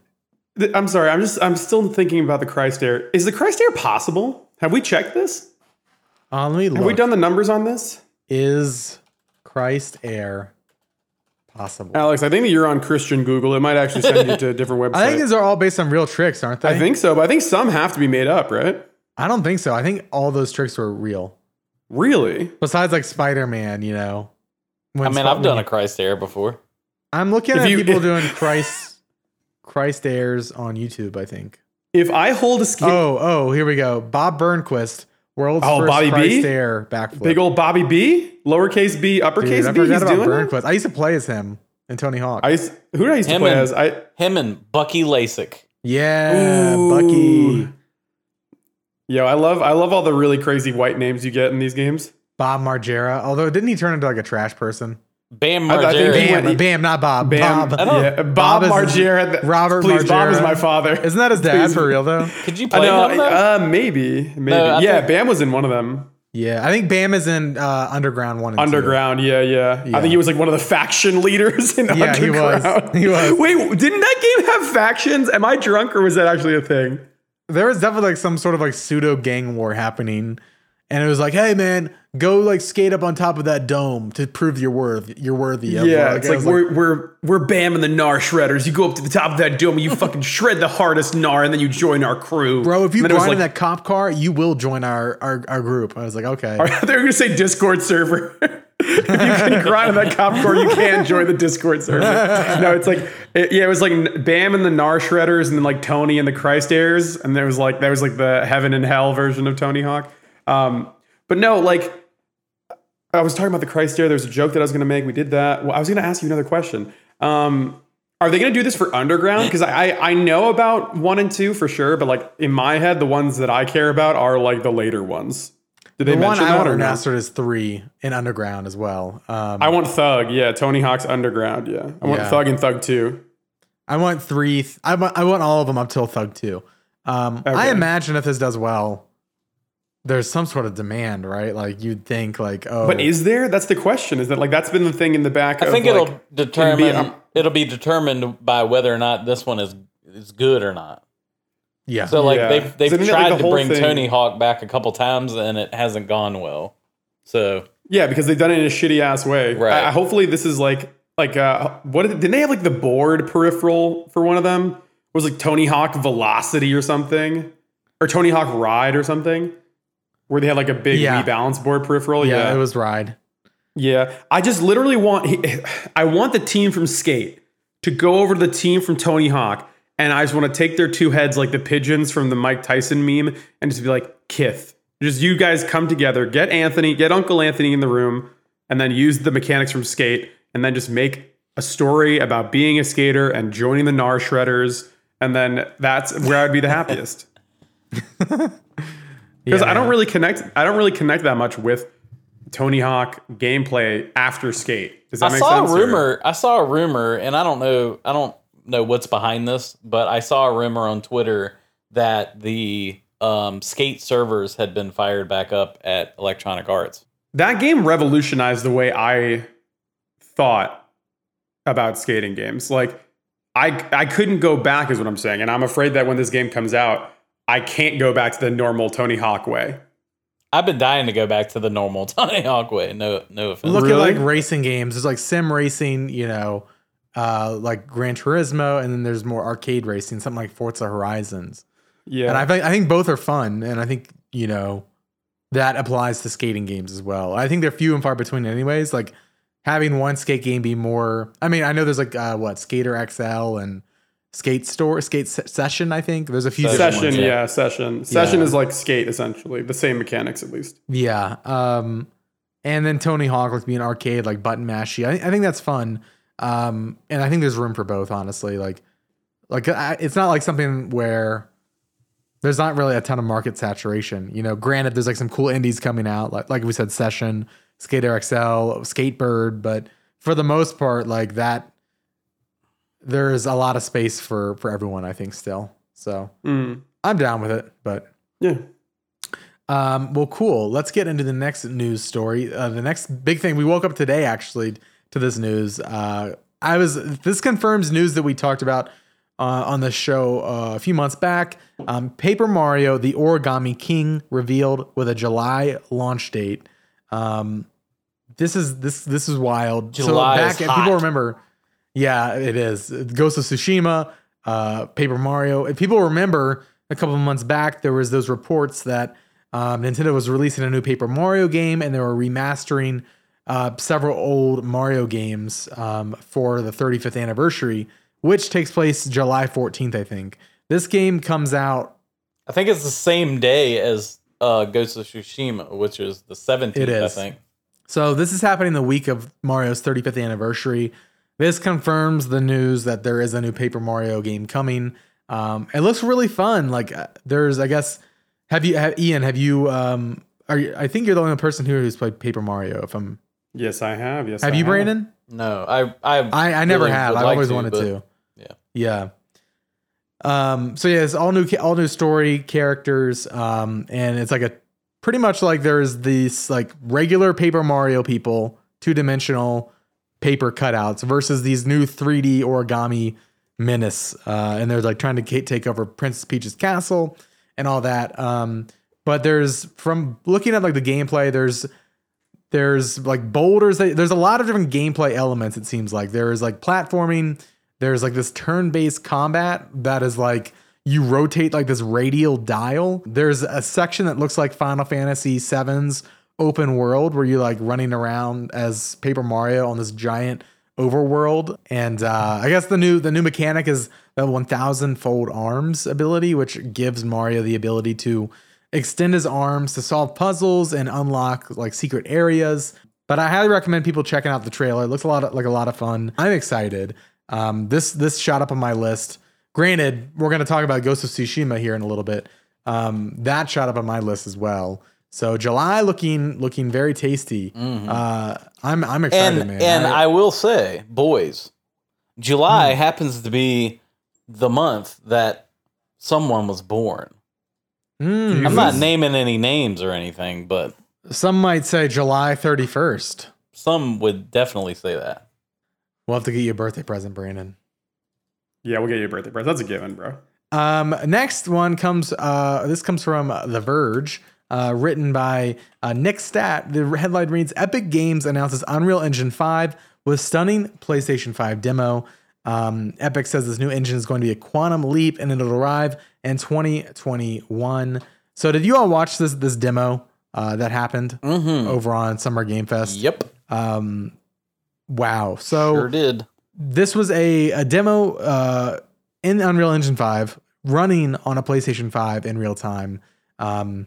Th- I'm sorry. I'm just. I'm still thinking about the Christ Air. Is the Christ Air possible? Have we checked this? Uh, let me look. Have we done the numbers on this? Is Christ Air possible? Alex, I think that you're on Christian Google. It might actually send you to a different website. I think these are all based on real tricks, aren't they? I think so, but I think some have to be made up, right? I don't think so. I think all those tricks were real. Really? Besides, like Spider Man, you know. I mean, Sp- I've done a Christ Air before. I'm looking If at you- people doing Christ Christ airs on YouTube. I think. If I hold a skate, Oh, oh, here we go. Bob Burnquist, world's Oh, first Bobby B? Christ air backflip. big old Bobby B, lowercase b, uppercase Dude, I B, he's about doing. Burnquist. I used to play as him in Tony Hawk. I used, who did I used to Him play and- as? I Him and Bucky Lasek. yeah, Ooh. Bucky, yo, I love I love all the really crazy white names you get in these games. Bob Margera. Although didn't he turn into like a trash person? Bam I- I Margera. Bam, went- Bam, not Bob. Bam, Bob. I yeah, Bob, Bob is- Margera. Robert Please, Bob is my father. Isn't that his dad Please. for real though? Could you I play know. him? Uh, maybe, maybe. I yeah, think- Bam was in one of them. Yeah, I think Bam is in uh, Underground one. And two. Underground, yeah, yeah, Yeah. I think he was like one of the faction leaders in Yeah, he was. Underground. He was. Wait, didn't that game have factions? Am I drunk or was that actually a thing? there was definitely like some sort of like pseudo gang war happening and it was like hey man go like skate up on top of that dome to prove you're worth you're worthy of Yeah, like, it's like we're we're we're Bam and the Gnar Shredders. You go up to the top of that dome and you fucking shred the hardest Gnar, and then you join our crew, bro if you grind in like, that cop car you will join our our, our group i was like okay They're gonna say Discord server. if you can grind on that cop core, you can join the Discord server. No, it's like it- yeah, it was like Bam and the Gnar Shredders, and then like Tony and the Christ Airs, and there was like that was like the heaven and hell version of Tony Hawk. Um, but no, like I was talking about the Christ Air. There's a joke that I was gonna make. We did that. Well, I was gonna ask you another question. Um, are they gonna do this for Underground? Because I I know about one and two for sure, but like in my head, the ones that I care about are like the later ones. Did they the one mention i that want or no? remastered is three in underground as well um I want Thug, yeah. Tony Hawk's Underground, yeah. I want Yeah. Thug and Thug 2. I want three th- I want, I want all of them up till thug 2 um i imagine if this does well there's some sort of demand right like you'd think like oh But is there? That's the question. Is that like that's been the thing in the back I think like, it'll determine. um, it'll be determined by whether or not this one is is good or not. yeah So like Yeah. they've they've So then, like, tried the to bring thing- Tony Hawk back a couple times and it hasn't gone well. So Yeah, because they've done it in a shitty ass way. Right. I, I- hopefully this is like like uh what did, didn't they have like the board peripheral for one of them? It was like Tony Hawk Velocity or something? Or Tony Hawk Ride or something? Where they had like a big Yeah. rebalance board peripheral. yeah, Yeah. it was ride Yeah, I just literally want I want the team from Skate to go over to the team from Tony Hawk, and I just want to take their two heads like the pigeons from the Mike Tyson meme, and just be like, Kith, just you guys come together, get Anthony, get Uncle Anthony in the room, and then use the mechanics from Skate, and then just make a story about being a skater and joining the Gnar Shredders, and then that's where I'd be the happiest. Because I don't really connect. I don't really connect that much with Tony Hawk gameplay after Skate. Does that I make saw sense? a or- rumor. I saw a rumor, and I don't know. I don't know what's behind this, but I saw a rumor on Twitter that the um, skate servers had been fired back up at Electronic Arts. That game revolutionized the way I thought about skating games. Like I I couldn't go back is what I'm saying. And I'm afraid that when this game comes out, I can't go back to the normal Tony Hawk way. I've been dying to go back to the normal Tony Hawk way. No, no offense. Look Really? at like racing games. There's like sim racing, you know, uh, like Gran Turismo, and then there's more arcade racing, something like Forza Horizons. Yeah. And I think I think both are fun, and I think you know that applies to skating games as well. I think they're few and far between, anyways. Like having one skate game be more. I mean, I know there's like uh, what Skater XL and Skate Store, Skate Se- Session. I think there's a few session, ones. yeah. session. Session Yeah. is like skate essentially, the same mechanics at least. Yeah. Um, and then Tony Hawk like being arcade, like button mashy. I, I think that's fun. Um, and I think there's room for both, honestly. Like, like I, it's not like something where there's not really a ton of market saturation. You know, granted, there's like some cool indies coming out, like like we said, Session, Skater XL, Skatebird, but for the most part, like that, there's a lot of space for for everyone. I think still. So Mm. I'm down with it, but Yeah. um, well, cool. Let's get into the next news story. Uh, the next big thing we woke up today actually to this news. Uh, I was this confirms news that we talked about uh, on the show uh, a few months back. Um, Paper Mario: The Origami King revealed with a July launch date. Um, this is this this is wild. July so is back and people remember. Yeah, it is. Ghost of Tsushima, uh, Paper Mario. If people remember, a couple of months back, there was those reports that um, Nintendo was releasing a new Paper Mario game, and they were remastering uh, several old Mario games um, for the 35th anniversary, which takes place July 14th, I think. This game comes out. I think it's the same day as uh, Ghost of Tsushima, which is the 17th, It is. I think. So this is happening the week of Mario's 35th anniversary. This confirms the news that there is a new Paper Mario game coming. Um, it looks really fun. Like uh, there's, I guess, have you, have, Ian? Have you? Um, are you, I think you're the only person here who's played Paper Mario. If I'm, Yes, I have. Yes. have I you, Brandon? No, I I I, I never really have. would I've like always to, wanted to. yeah. Yeah. Um. So yeah, it's all new, all new story characters. Um. And it's like a pretty much like there's these like regular Paper Mario people, two dimensional paper cutouts versus these new 3D origami menace. Uh. And they're like trying to take over Princess Peach's castle and all that. Um. But there's from looking at like the gameplay, there's there's like boulders that- there's a lot of different gameplay elements it seems like there's like platforming there's like this turn-based combat that is like you rotate like this radial dial there's a section that looks like final fantasy VII's open world where you're like running around as paper mario on this giant overworld and uh i guess the new the new mechanic is the 1000 fold arms ability which gives mario the ability to extend his arms to solve puzzles and unlock like secret areas. But I highly recommend people checking out the trailer. It looks a lot of, like a lot of fun. I'm excited. Um, this this shot up on my list. Granted, we're going to talk about Ghost of Tsushima here in a little bit. Um, that shot up on my list as well. So July looking looking very tasty. Uh, I'm I'm excited, and man. and I- I will say, boys, July happens to be the month that someone was born. Mm, I'm not naming any names or anything, but some might say July 31st. some would definitely say that. We'll have to get you a birthday present, Brandon. Yeah, we'll get you a birthday present. That's a given, bro. Um, next one comes. Uh, this comes from The Verge, uh, written by uh, Nick Statt. The headline reads: Epic Games announces Unreal Engine 5 with stunning PlayStation 5 demo. Um, Epic says this new engine is going to be a quantum leap, and it'll arrive in 2021. So, did you all watch this this demo uh, that happened Mm-hmm. over on Summer Game Fest? Yep, Um, wow. So sure did. this was a, a demo uh, in Unreal Engine 5 running on a PlayStation 5 in real time. Um,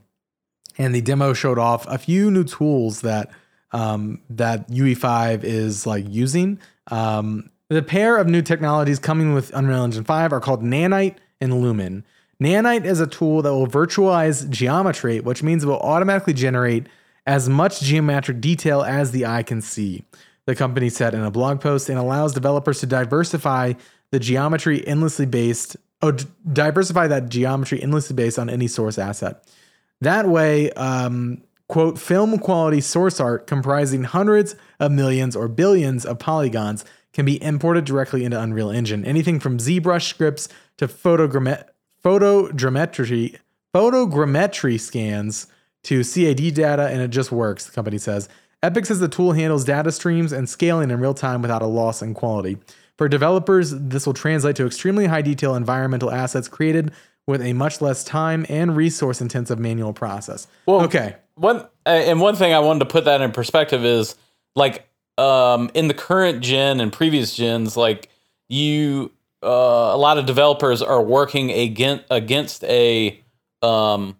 and the demo showed off a few new tools that um, that UE5 is like using. Um, the pair of new technologies coming with Unreal Engine 5 are called Nanite and Lumen. Nanite is a tool that will virtualize geometry, which means it will automatically generate as much geometric detail as the eye can see. The company said in a blog post and allows developers to diversify the geometry endlessly based, oh, diversify that geometry endlessly based on any source asset. That way, um, quote, film quality source art comprising hundreds of millions or billions of polygons can be imported directly into Unreal Engine. Anything from ZBrush sculpts to photogrammet- photogrammetry, photogrammetry scans to CAD data, and it just works, the company says. Epic says the tool handles data streams and scaling in real time without a loss in quality. For developers, this will translate to extremely high detail environmental assets created with a much less time and resource intensive manual process. Well, okay. One and one thing I wanted to put that in perspective is like um, in the current gen and previous gens, like you, uh, a lot of developers are working against against a um,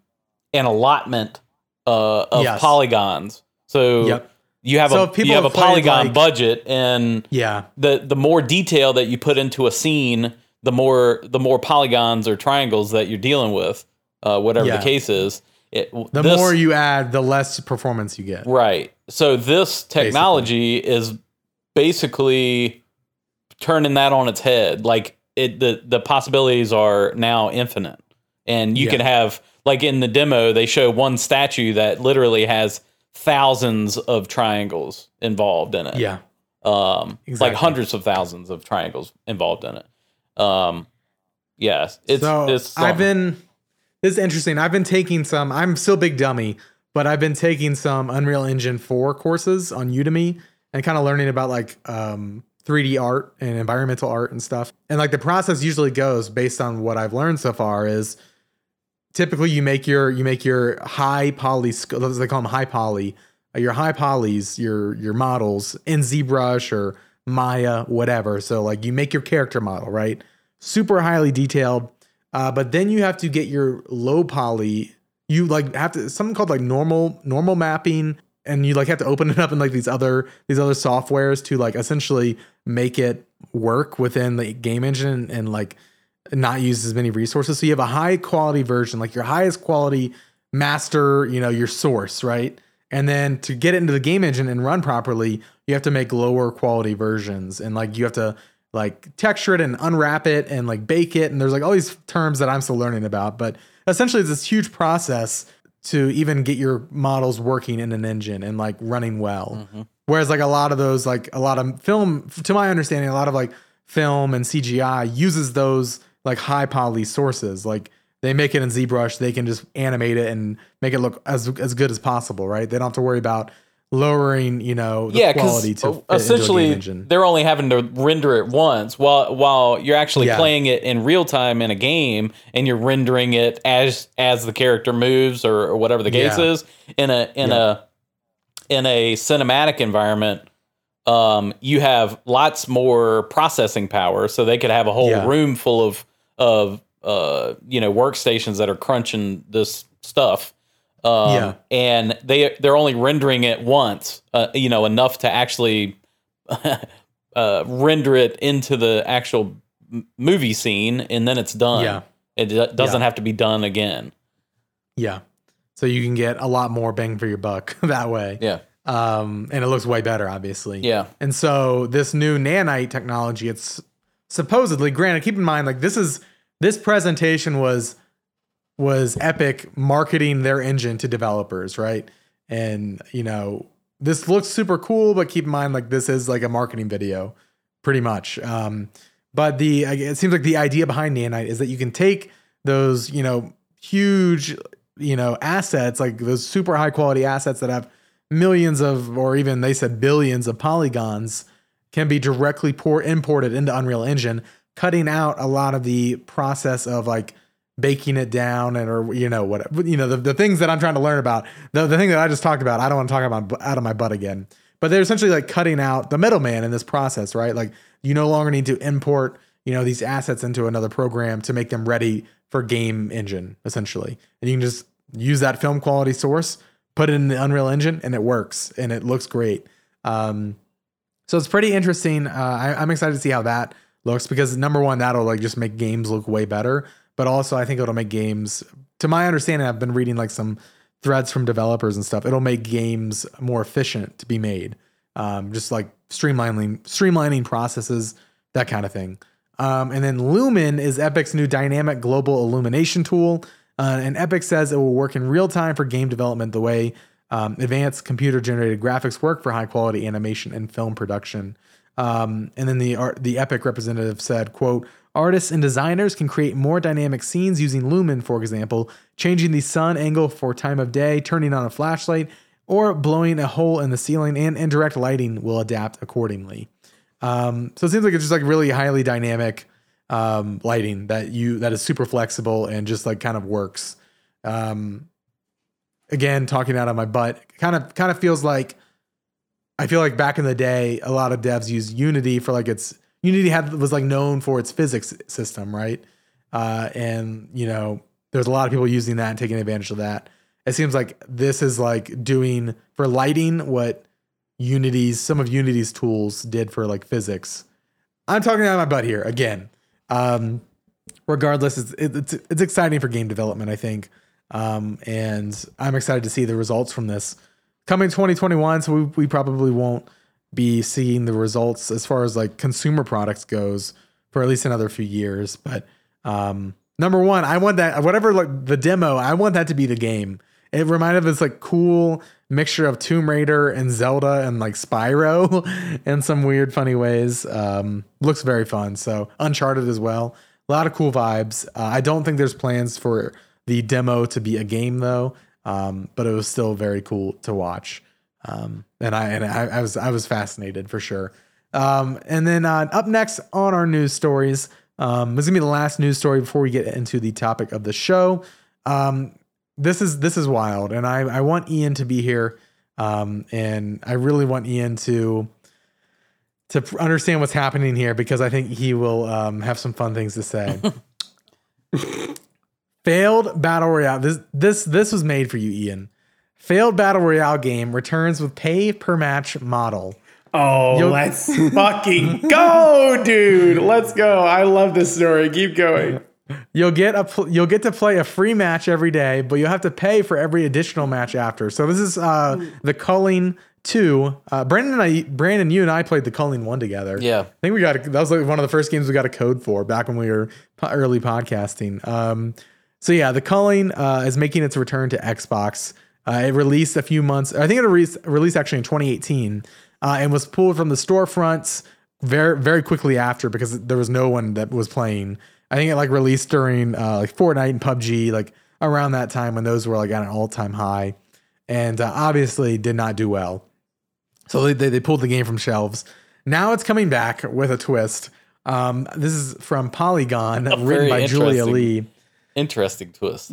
an allotment uh, of Yes. polygons. So Yep. you have So a you have a polygon like- budget, and Yeah. the the more detail that you put into a scene, the more the more polygons or triangles that you're dealing with, uh, whatever Yeah. the case is. It, The this- more you add, the less performance you get. Right. So this technology is basically turning that on its head. Like it the the possibilities are now infinite. And you Yeah. can have like in the demo they show one statue that literally has thousands of triangles involved in it. Yeah. Um Exactly. like hundreds of thousands of triangles involved in it. Um yes, it's so it's I've been this is interesting. I've been taking some. I'm still big dummy, but I've been taking some Unreal Engine 4 courses on Udemy and kind of learning about like um, 3D art and environmental art and stuff. And like the process usually goes based on what I've learned so far is typically you make your you make your high poly they call them high poly uh, your high polys your your models in ZBrush or Maya whatever. So like you make your character model right, super highly detailed. Uh, but then you have to get your low poly. You like have to something called like normal normal mapping, and you like have to open it up in like these other these other softwares to like essentially make it work within the game engine and, and like not use as many resources. So you have a high quality version, like your highest quality master, you know, your source, right? And then to get it into the game engine and run properly, you have to make lower quality versions and like you have to like texture it and unwrap it and like bake it. And there's like all these terms that I'm still learning about, but essentially it's this huge process to even get your models working in an engine and like running well. Mm-hmm. Whereas like a lot of those, like a lot of film, to my understanding, a lot of like film and CGI uses those like high poly sources. Like they make it in ZBrush, they can just animate it and make it look as as good as possible, right? They don't have to worry about lowering, you know, the yeah, quality to fit into a game essentially engine. they're only having to render it once, while while you're actually Yeah. playing it in real time in a game, and you're rendering it as as the character moves or, or whatever the case Yeah. is in a in a in a cinematic environment. Um, you have lots more processing power, so they could have a whole Yeah. room full of of uh, you know workstations that are crunching this stuff. Um, Yeah. and they they're only rendering it once, uh, you know, enough to actually uh, render it into the actual m- movie scene, and then it's done. Yeah. it do- doesn't Yeah. have to be done again. Yeah. So you can get a lot more bang for your buck that way. Yeah, Um, and it looks way better, obviously. yeah, And so this new nanite technology, it's supposedly granted, keep in mind, like this is this presentation was was Epic marketing their engine to developers, right? And you know, this looks super cool, but keep in mind, like this is like a marketing video, pretty much. Um, but the it seems like the idea behind nanite is that you can take those, you know, huge, you know, assets, like those super high quality assets that have millions of, or even they said billions of polygons, can be directly pour, imported into Unreal Engine, cutting out a lot of the process of like baking it down and or you know what you know the, the things that I'm trying to learn about. The the thing that I just talked about, I don't want to talk about out of my butt again. But they're essentially like cutting out the middleman in this process, right? Like you no longer need to import, you know, these assets into another program to make them ready for game engine, essentially. And you can just use that film quality source, put it in the Unreal Engine, and it works and it looks great. Um, so it's pretty interesting. Uh, I, I'm excited to see how that looks because number one, that'll like just make games look way better. But also, I think it'll make games. To my understanding, I've been reading like some threads from developers and stuff. It'll make games more efficient to be made. Um, just like streamlining, streamlining processes, that kind of thing. Um, and then Lumen is Epic's new dynamic global illumination tool. Uh, and Epic says it will work in real time for game development the way um, advanced computer generated graphics work for high quality animation and film production. Um, and then the art, the Epic representative said, "quote Artists and designers can create more dynamic scenes using Lumen, for example, changing the sun angle for time of day, turning on a flashlight, or blowing a hole in the ceiling, and indirect lighting will adapt accordingly. Um, so it seems like it's just like really highly dynamic um, lighting that you that is super flexible and just like kind of works. Um, again, talking out of my butt, kind of kind of feels like I feel like back in the day, a lot of devs use Unity for like its Unity had was like known for its physics system, right? Uh, and you know, there's a lot of people using that and taking advantage of that. It seems like this is like doing for lighting what Unity's some of Unity's tools did for like physics. I'm talking out of my butt here again. Um, regardless, it's, it's it's exciting for game development, I think, um, and I'm excited to see the results from this coming 2021. So we we probably won't be seeing the results as far as like consumer products goes for at least another few years. But um, number one, I want that whatever like the demo, I want that to be the game. It reminded of this like cool mixture of Tomb Raider and Zelda and like Spyro in some weird, funny ways. Um, looks very fun. So Uncharted as well. A lot of cool vibes. Uh, I don't think there's plans for the demo to be a game though, um, but it was still very cool to watch. Um, and I and I, I, was I was fascinated for sure. Um, and then uh, up next on our news stories, um, this is gonna be the last news story before we get into the topic of the show. Um, this is this is wild, and I I want Ian to be here, um, and I really want Ian to to understand what's happening here because I think he will um, have some fun things to say. Failed battle royale. This this this was made for you, Ian. Failed battle royale game returns with pay per match model. Oh, You'll- let's fucking go, dude. Let's go. I love this story. Keep going. You'll get a pl- you'll get to play a free match every day, but you'll have to pay for every additional match after. So this is uh, the Culling two. Uh, Brandon and I, Brandon, you and I played the Culling one together. Yeah. I think we got a, that was like one of the first games we got a code for back when we were po- early podcasting. Um, so yeah, the Culling uh, is making its return to Xbox. Uh, it released a few months. I think it released, released actually in 2018, uh, and was pulled from the storefronts very very quickly after because there was no one that was playing. I think it like released during uh, like Fortnite and PUBG, like around that time when those were like at an all time high, and uh, obviously did not do well. So they, they, they pulled the game from shelves. Now it's coming back with a twist. Um, this is from Polygon, written by Julia. Lee. Interesting twist.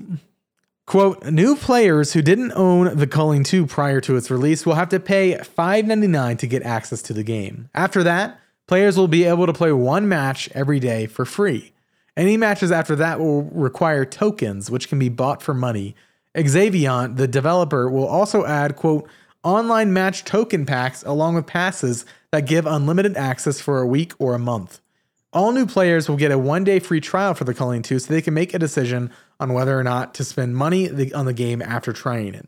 Quote, new players who didn't own the Culling 2 prior to its release will have to pay $5.99 to get access to the game. After that, players will be able to play one match every day for free. Any matches after that will require tokens, which can be bought for money. Xaviant, the developer, will also add, quote, online match token packs along with passes that give unlimited access for a week or a month. All new players will get a one day free trial for the Culling 2 so they can make a decision on whether or not to spend money on the game after trying it.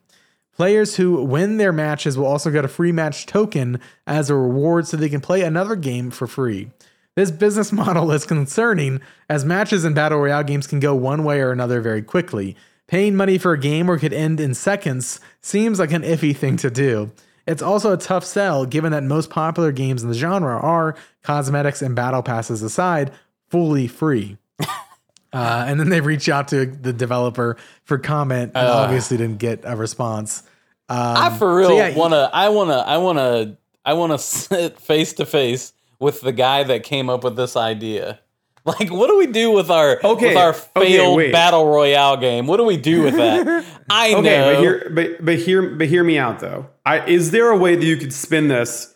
Players who win their matches will also get a free match token as a reward so they can play another game for free. This business model is concerning as matches in Battle Royale games can go one way or another very quickly. Paying money for a game where could end in seconds seems like an iffy thing to do. It's also a tough sell given that most popular games in the genre are, cosmetics and battle passes aside, fully free. Uh, and then they reach out to the developer for comment and obviously didn't get a response. Um, I for so real yeah, wanna. I wanna. I wanna. I wanna sit face to face with the guy that came up with this idea. Like, what do we do with our Okay, with our failed wait. battle royale game? What do we do with that? I Okay, know. but hear but but hear but hear me out though. I, is there a way that you could spin this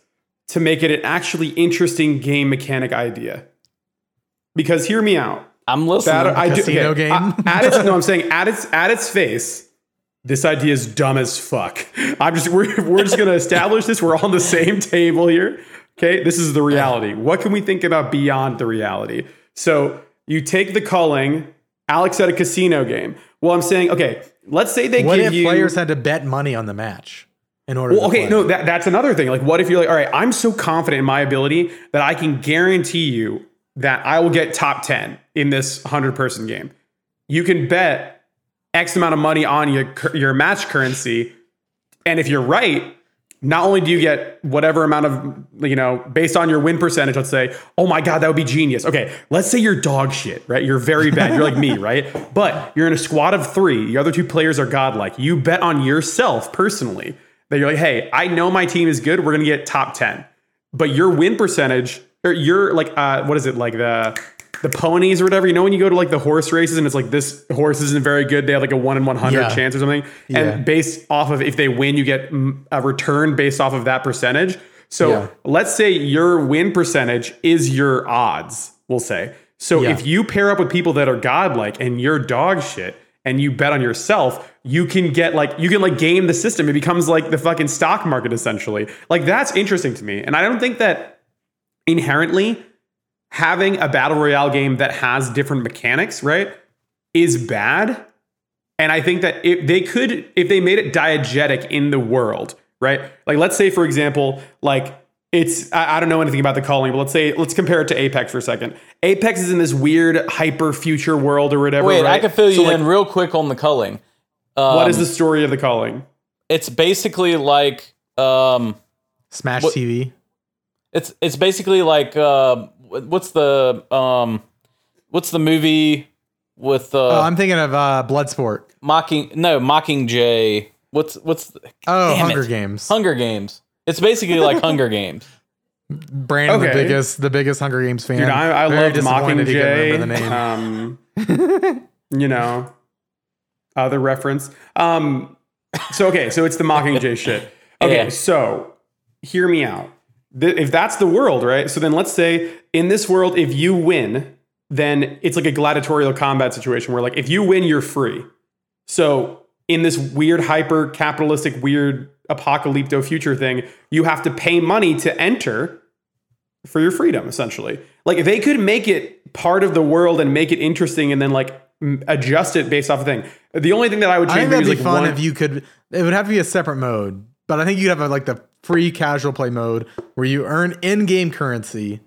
to make it an actually interesting game mechanic idea? Because hear me out. I'm listening. That I do, casino okay, game? I- at its, no, I'm saying at its at its face, this idea is dumb as fuck. I'm just we're we're just gonna establish this. We're on the same table here. Okay, this is the reality. What can we think about beyond the reality? So you take the culling, Alex at a casino game. Well, I'm saying, okay, let's say they what give if you players had to bet money on the match in order well, to okay, play? no, that, that's another thing. Like, what if you're like, all right, I'm so confident in my ability that I can guarantee you that I will get top 10 in this 100 person game. You can bet X amount of money on your, your match currency. And if you're right, not only do you get whatever amount of, you know, based on your win percentage, let's say, oh my God, that would be genius. Okay, let's say you're dog shit, right? You're very bad. You're like me, right? But you're in a squad of three. The other two players are godlike. You bet on yourself personally that you're like, hey, I know my team is good. We're going to get top 10. But your win percentage, or your like, uh, what is it, like the, the ponies or whatever. You know when you go to like the horse races and it's like this horse isn't very good. They have like a one in one hundred Yeah. chance or something. Yeah. And based off of if they win, you get a return based off of that percentage. So Yeah. let's say your win percentage is your odds. We'll say. So if you pair up with people that are godlike and you're dog shit and you bet on yourself, you can get like you can like game the system. It becomes like the fucking stock market essentially. Like that's interesting to me. And I don't think that inherently having a battle royale game that has different mechanics, right, is bad. And I think that if they could, if they made it diegetic in the world, right? Like, let's say, for example, like it's, I, I don't know anything about the Culling, but let's say, let's compare it to Apex for a second. Apex is in this weird hyper future world or whatever. Wait, I can fill you So, like, in real quick on the culling. Um, What is the story of the Culling? It's basically like um, Smash What- TV. It's it's basically like uh, what's the um, what's the movie with uh, Oh, I'm thinking of uh, Bloodsport. mocking no Mockingjay. What's what's the, Oh, Hunger it. Games. Hunger Games? It's basically like Hunger Games. Brandon, the biggest, the biggest Hunger Games fan. Dude, I, I Very loved disappointed he couldn't remember Mockingjay. the name. Um, you know, other reference. Um, so okay, so it's the Mockingjay shit. Okay, Yeah. so hear me out. Th- If that's the world, right? So then let's say in this world, if you win, then it's like a gladiatorial combat situation where like if you win, you're free. So in this weird hyper capitalistic weird apocalypto future thing, you have to pay money to enter for your freedom essentially. Like if they could make it part of the world and make it interesting and then like adjust it based off of thing. The only thing that I would change I think that'd be like fun one, if you could. It would have to be a separate mode, but I think you'd have a, like the free casual play mode where you earn in-game currency,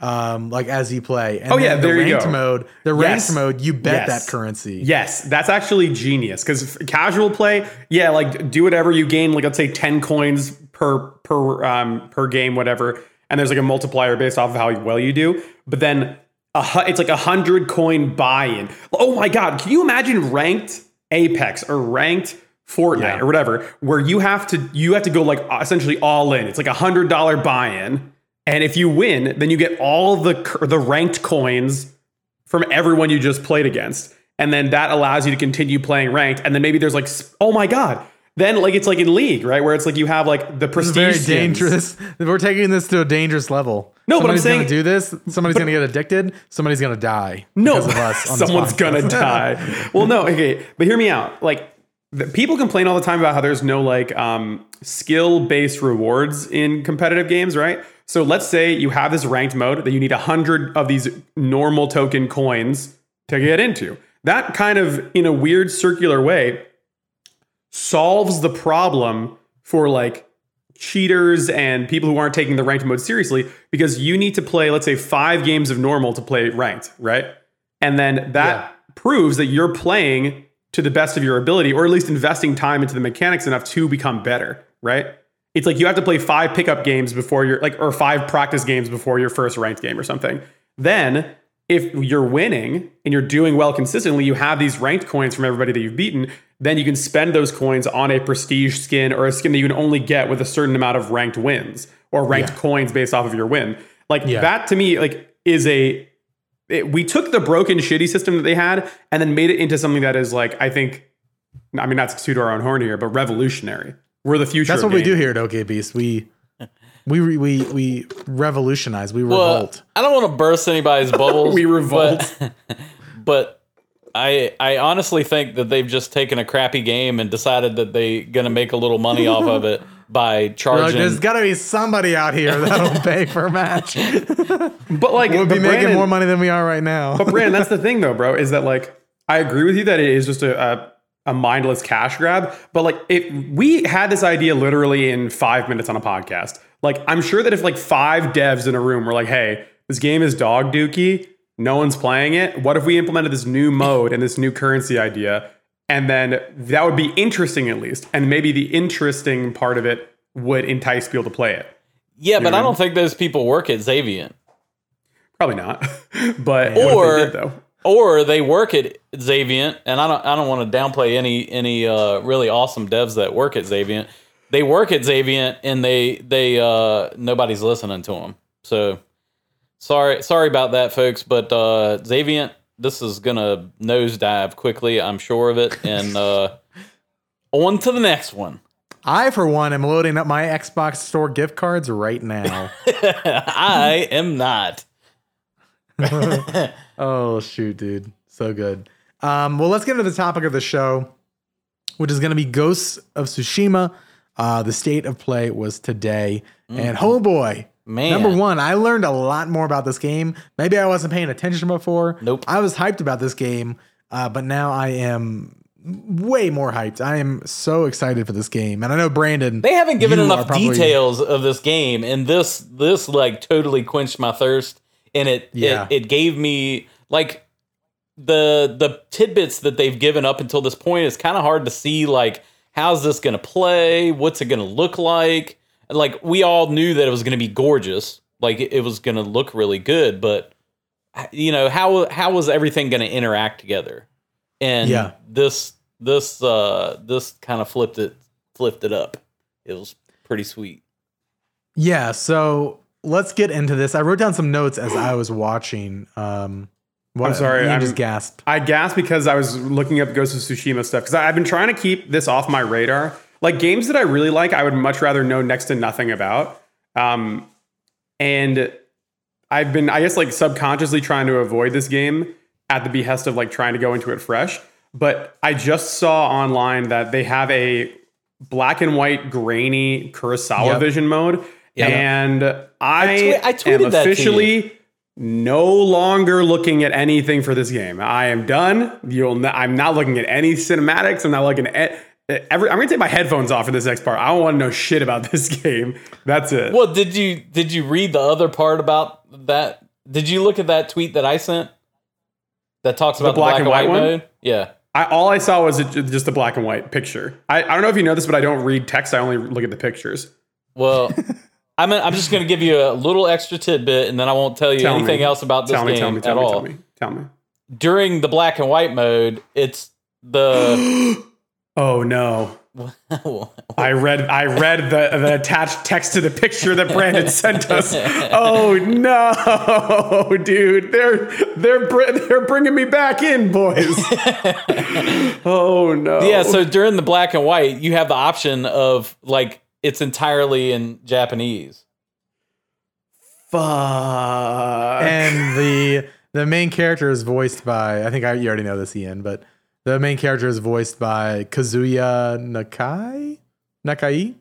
um, like as you play. And Oh, yeah, then the there you ranked go. mode. The ranked Yes. mode, you bet Yes. that currency. Yes, that's actually genius because casual play, yeah, like do whatever you gain, like let's say ten coins per per um, per game, whatever, and there's like a multiplier based off of how well you do. But then a hu- it's like a hundred coin buy-in. Oh my god, can you imagine ranked Apex or ranked Fortnite Yeah. or whatever, where you have to you have to go like essentially all in. It's like a hundred dollar buy-in, and if you win, then you get all the the ranked coins from everyone you just played against. And then that allows you to continue playing ranked. And then maybe there's like, oh my God. Then like it's like in League, right? Where it's like you have like the prestige. very skins. dangerous. We're taking this to a dangerous level. No, but I'm saying- do this. Somebody's gonna get addicted. Somebody's gonna die. No, because of us on someone's gonna die. Well, no, okay, but hear me out. Like, people complain all the time about how there's no like um, skill-based rewards in competitive games, right? So let's say you have this ranked mode that you need a hundred of these normal token coins to get into. That kind of, in a weird circular way, solves the problem for like cheaters and people who aren't taking the ranked mode seriously because you need to play, let's say, five games of normal to play ranked, right? And then that proves that you're playing to the best of your ability, or at least investing time into the mechanics enough to become better, right? It's like you have to play five pickup games before you're like, or five practice games before your first ranked game or something. Then, if you're winning and you're doing well consistently, you have these ranked coins from everybody that you've beaten. Then you can spend those coins on a prestige skin or a skin that you can only get with a certain amount of ranked wins or ranked Yeah. coins based off of your win. Like Yeah. that to me, like is a it, we took the broken shitty system that they had and then made it into something that is like I think I mean not to toot our own horn here, but revolutionary. We're the future. That's of what we do here at OK Beast. We we we we, we revolutionize. We Well, revolt. I don't want to burst anybody's bubbles. We revolt. But, but I I honestly think that they've just taken a crappy game and decided that they're gonna make a little money off of it by charging. there's got to be somebody out here that'll pay for a match. But like We'll be making Brandon- more money than we are right now. But Brandon, that's the thing though, bro, is that like I agree with you that it is just a, a a mindless cash grab. But like it we had this idea literally in five minutes on a podcast. Like I'm sure that if like five devs in a room were like, hey, this game is dog dookie, no one's playing it. What if we implemented this new mode and this new currency idea? And then that would be interesting at least. And maybe the interesting part of it would entice people to play it. Yeah, but Yeah. I don't think those people work at Xaviant. Probably not, but Or- they did, or they work at Xaviant, and I don't I don't want to downplay any any uh, really awesome devs that work at Xaviant. They work at Xaviant, and they they uh, nobody's listening to them. So sorry sorry about that, folks. But uh, Xaviant, this is gonna nosedive quickly. I'm sure of it. And uh, on to the next one. I, for one, am loading up my Xbox Store gift cards right now. I am not. oh shoot, dude, so good. Um, well, let's get into the topic of the show, which is going to be Ghosts of Tsushima. Uh, the state of play was today, and oh boy, Man. number one, I learned a lot more about this game. Maybe I wasn't paying attention before. Nope. I was hyped about this game, uh, but now I am way more hyped. I am so excited for this game, and I know Brandon. They haven't given enough probably- details of this game, and this this like totally quenched my thirst, and it Yeah. it, it gave me like the the tidbits that they've given up until this point. It's kind of hard to see like how's this going to play, what's it going to look like. Like we all knew that it was going to be gorgeous, like it, it was going to look really good, but you know how how was everything going to interact together? And Yeah. this this uh this kind of flipped it flipped it up. It was pretty sweet. Yeah, so let's get into this. I wrote down some notes as I was watching. Um, what, I'm sorry, Ian I'm- just gasped. I gasped because I was looking up Ghost of Tsushima stuff because I've been trying to keep this off my radar. Like games that I really like, I would much rather know next to nothing about. Um, and I've been, I guess, like subconsciously trying to avoid this game at the behest of like trying to go into it fresh. But I just saw online that they have a black and white grainy Kurosawa Yep. vision mode, Yep. and I, I tweeted am you. officially no longer looking at anything for this game. I am done. You'll. N- I'm not looking at any cinematics. I'm not looking at. Every, I'm gonna take my headphones off for this next part. I don't want to know shit about this game. That's it. Well, did you did you read the other part about that? Did you look at that tweet that I sent that talks about the black, and white, one? mode? Yeah. I, all I saw was just a black and white picture. I, I don't know if you know this, but I don't read text. I only look at the pictures. Well, I'm I'm just going to give you a little extra tidbit, and then I won't tell you Tell me. anything else about this Tell me, game tell me, at me, all. tell me, tell me. During the black and white mode, it's the Oh no! I read I read the, the attached text to the picture that Brandon sent us. Oh no, dude! They're they're br- they're bringing me back in, boys. oh no! yeah. So during the black and white, you have the option of like it's entirely in Japanese. fuck. and the the main character is voiced by I think I, you already know this, Ian, but the main character is voiced by Kazuya Nakai. Nakai.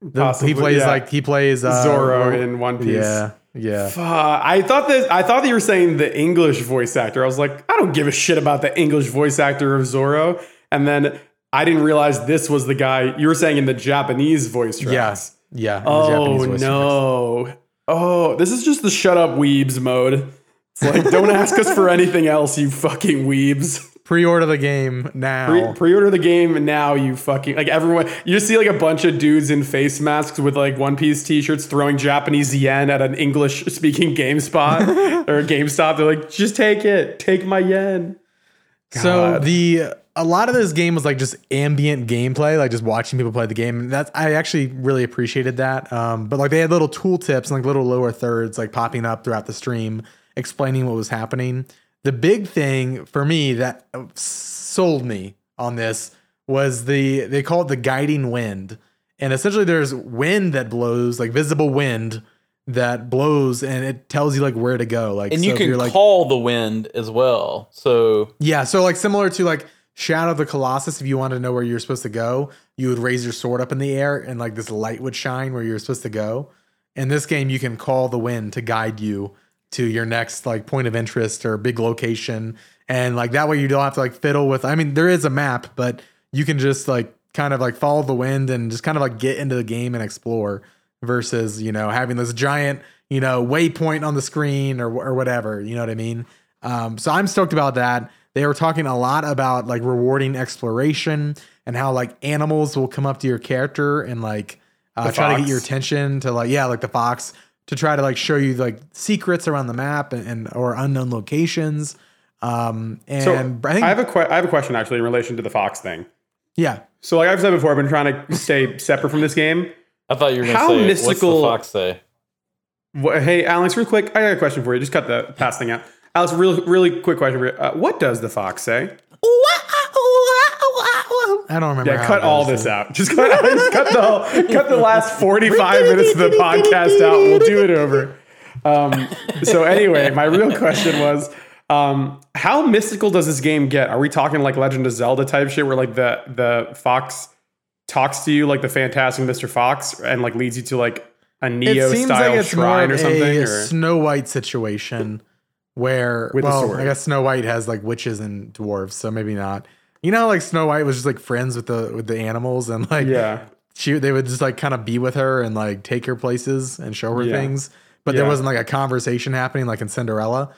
The- he plays yeah. like he plays uh, Zoro in One Piece. Yeah, yeah. Fuck. I thought that I thought that you were saying the English voice actor. I was like, I don't give a shit about the English voice actor of Zoro. And then I didn't realize this was the guy you were saying in the Japanese voice tracks. Yes. Yeah. Oh voice tracks. no. Oh, this is just the shut up weebs mode. It's like, don't ask us for anything else, you fucking weebs. Pre-order the game now. Pre- pre-order the game now, you fucking like everyone. You just see like a bunch of dudes in face masks with like One Piece t-shirts throwing Japanese yen at an English-speaking GameSpot or GameStop. They're like, just take it, take my yen. So the a lot of this game was like just ambient gameplay, like just watching people play the game. And that's I actually really appreciated that. Um, but like they had little tool tips and like little lower thirds like popping up throughout the stream, explaining what was happening. The big thing for me that sold me on this was the they call it the guiding wind. And essentially there's wind that blows, like visible wind that blows and it tells you like where to go. Like And so you can like call the wind as well. So yeah, so like similar to like Shadow of the Colossus, if you wanted to know where you're supposed to go, you would raise your sword up in the air and like this light would shine where you're supposed to go. In this game, you can call the wind to guide you to your next like point of interest or big location. And like that way you don't have to like fiddle with I mean, there is a map, but you can just like kind of like follow the wind and just kind of like get into the game and explore versus, you know, having this giant, you know, waypoint on the screen or or whatever, you know what I mean? Um, so I'm stoked about that. They were talking a lot about like rewarding exploration and how like animals will come up to your character and like uh, try to get your attention to like yeah, like the fox to try to like show you like secrets around the map and, and or unknown locations. Um, and So I think I have a que- I have a question actually in relation to the fox thing. yeah, So like I've said before, I've been trying to stay separate from this game. I thought you were going How to say, mystical- what's the fox say? Wha- Hey, Alex, real quick, I got a question for you. Just cut the past thing out. Alex, real really quick question for you. Uh, what does the fox say? I don't remember. Yeah, cut all this out. Just cut, just cut the whole, cut the last forty five minutes of the podcast out. We'll do it over. Um, so anyway, my real question was, um, how mystical does this game get? Are we talking like Legend of Zelda type shit, where like the the fox talks to you like the Fantastic Mr. Fox and like leads you to like a It Neo style like shrine or something? a Or? Snow White situation where With well. I guess Snow White has like witches and dwarves, so maybe not. You know, how, like Snow White was just like friends with the with the animals, and like Yeah. she they would just like kind of be with her and like take her places and show her Yeah. things, but there wasn't like a conversation happening like in Cinderella.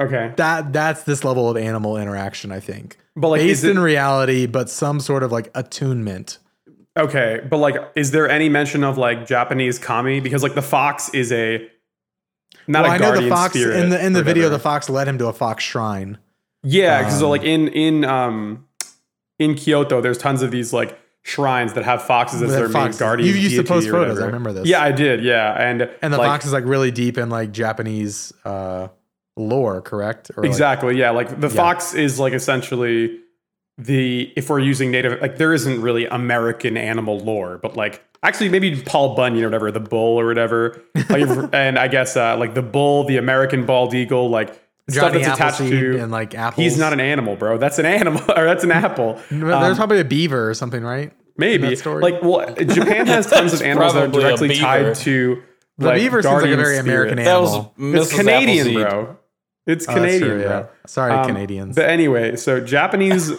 Okay. That that's this level of animal interaction, I think, But like, based it, in reality, but some sort of like attunement. okay, but like, is there any mention of like Japanese kami? Because like the fox is a not well, a I know guardian the fox in the in the video. The fox led him to a fox shrine. Yeah, because so Um, like in in um in Kyoto, there's tons of these like shrines that have foxes as their main guardian. You used to post photos, I remember this. Yeah, I did. Yeah, and And the like, fox is like really deep in like Japanese uh, lore, correct? Or like- exactly. yeah, like the Yeah. fox is like essentially the if we're using native like there isn't really American animal lore, but like actually maybe Paul Bunyan or whatever, the bull or whatever. Like, and I guess uh, like the bull, the American bald eagle, like stuff Johnny that's attached Appleseed to. and like apples. He's not an animal, bro. That's an animal, or that's an apple. There's Um, probably a beaver or something, right? Maybe like well, Japan has tons of animals that are directly tied to The like beaver seems like a guardian very American spirits. That animal. was It's Canadian, Appleseed. bro. It's Oh, that's Canadian, true, bro. yeah. Sorry, Um, Canadians. But anyway, so Japanese,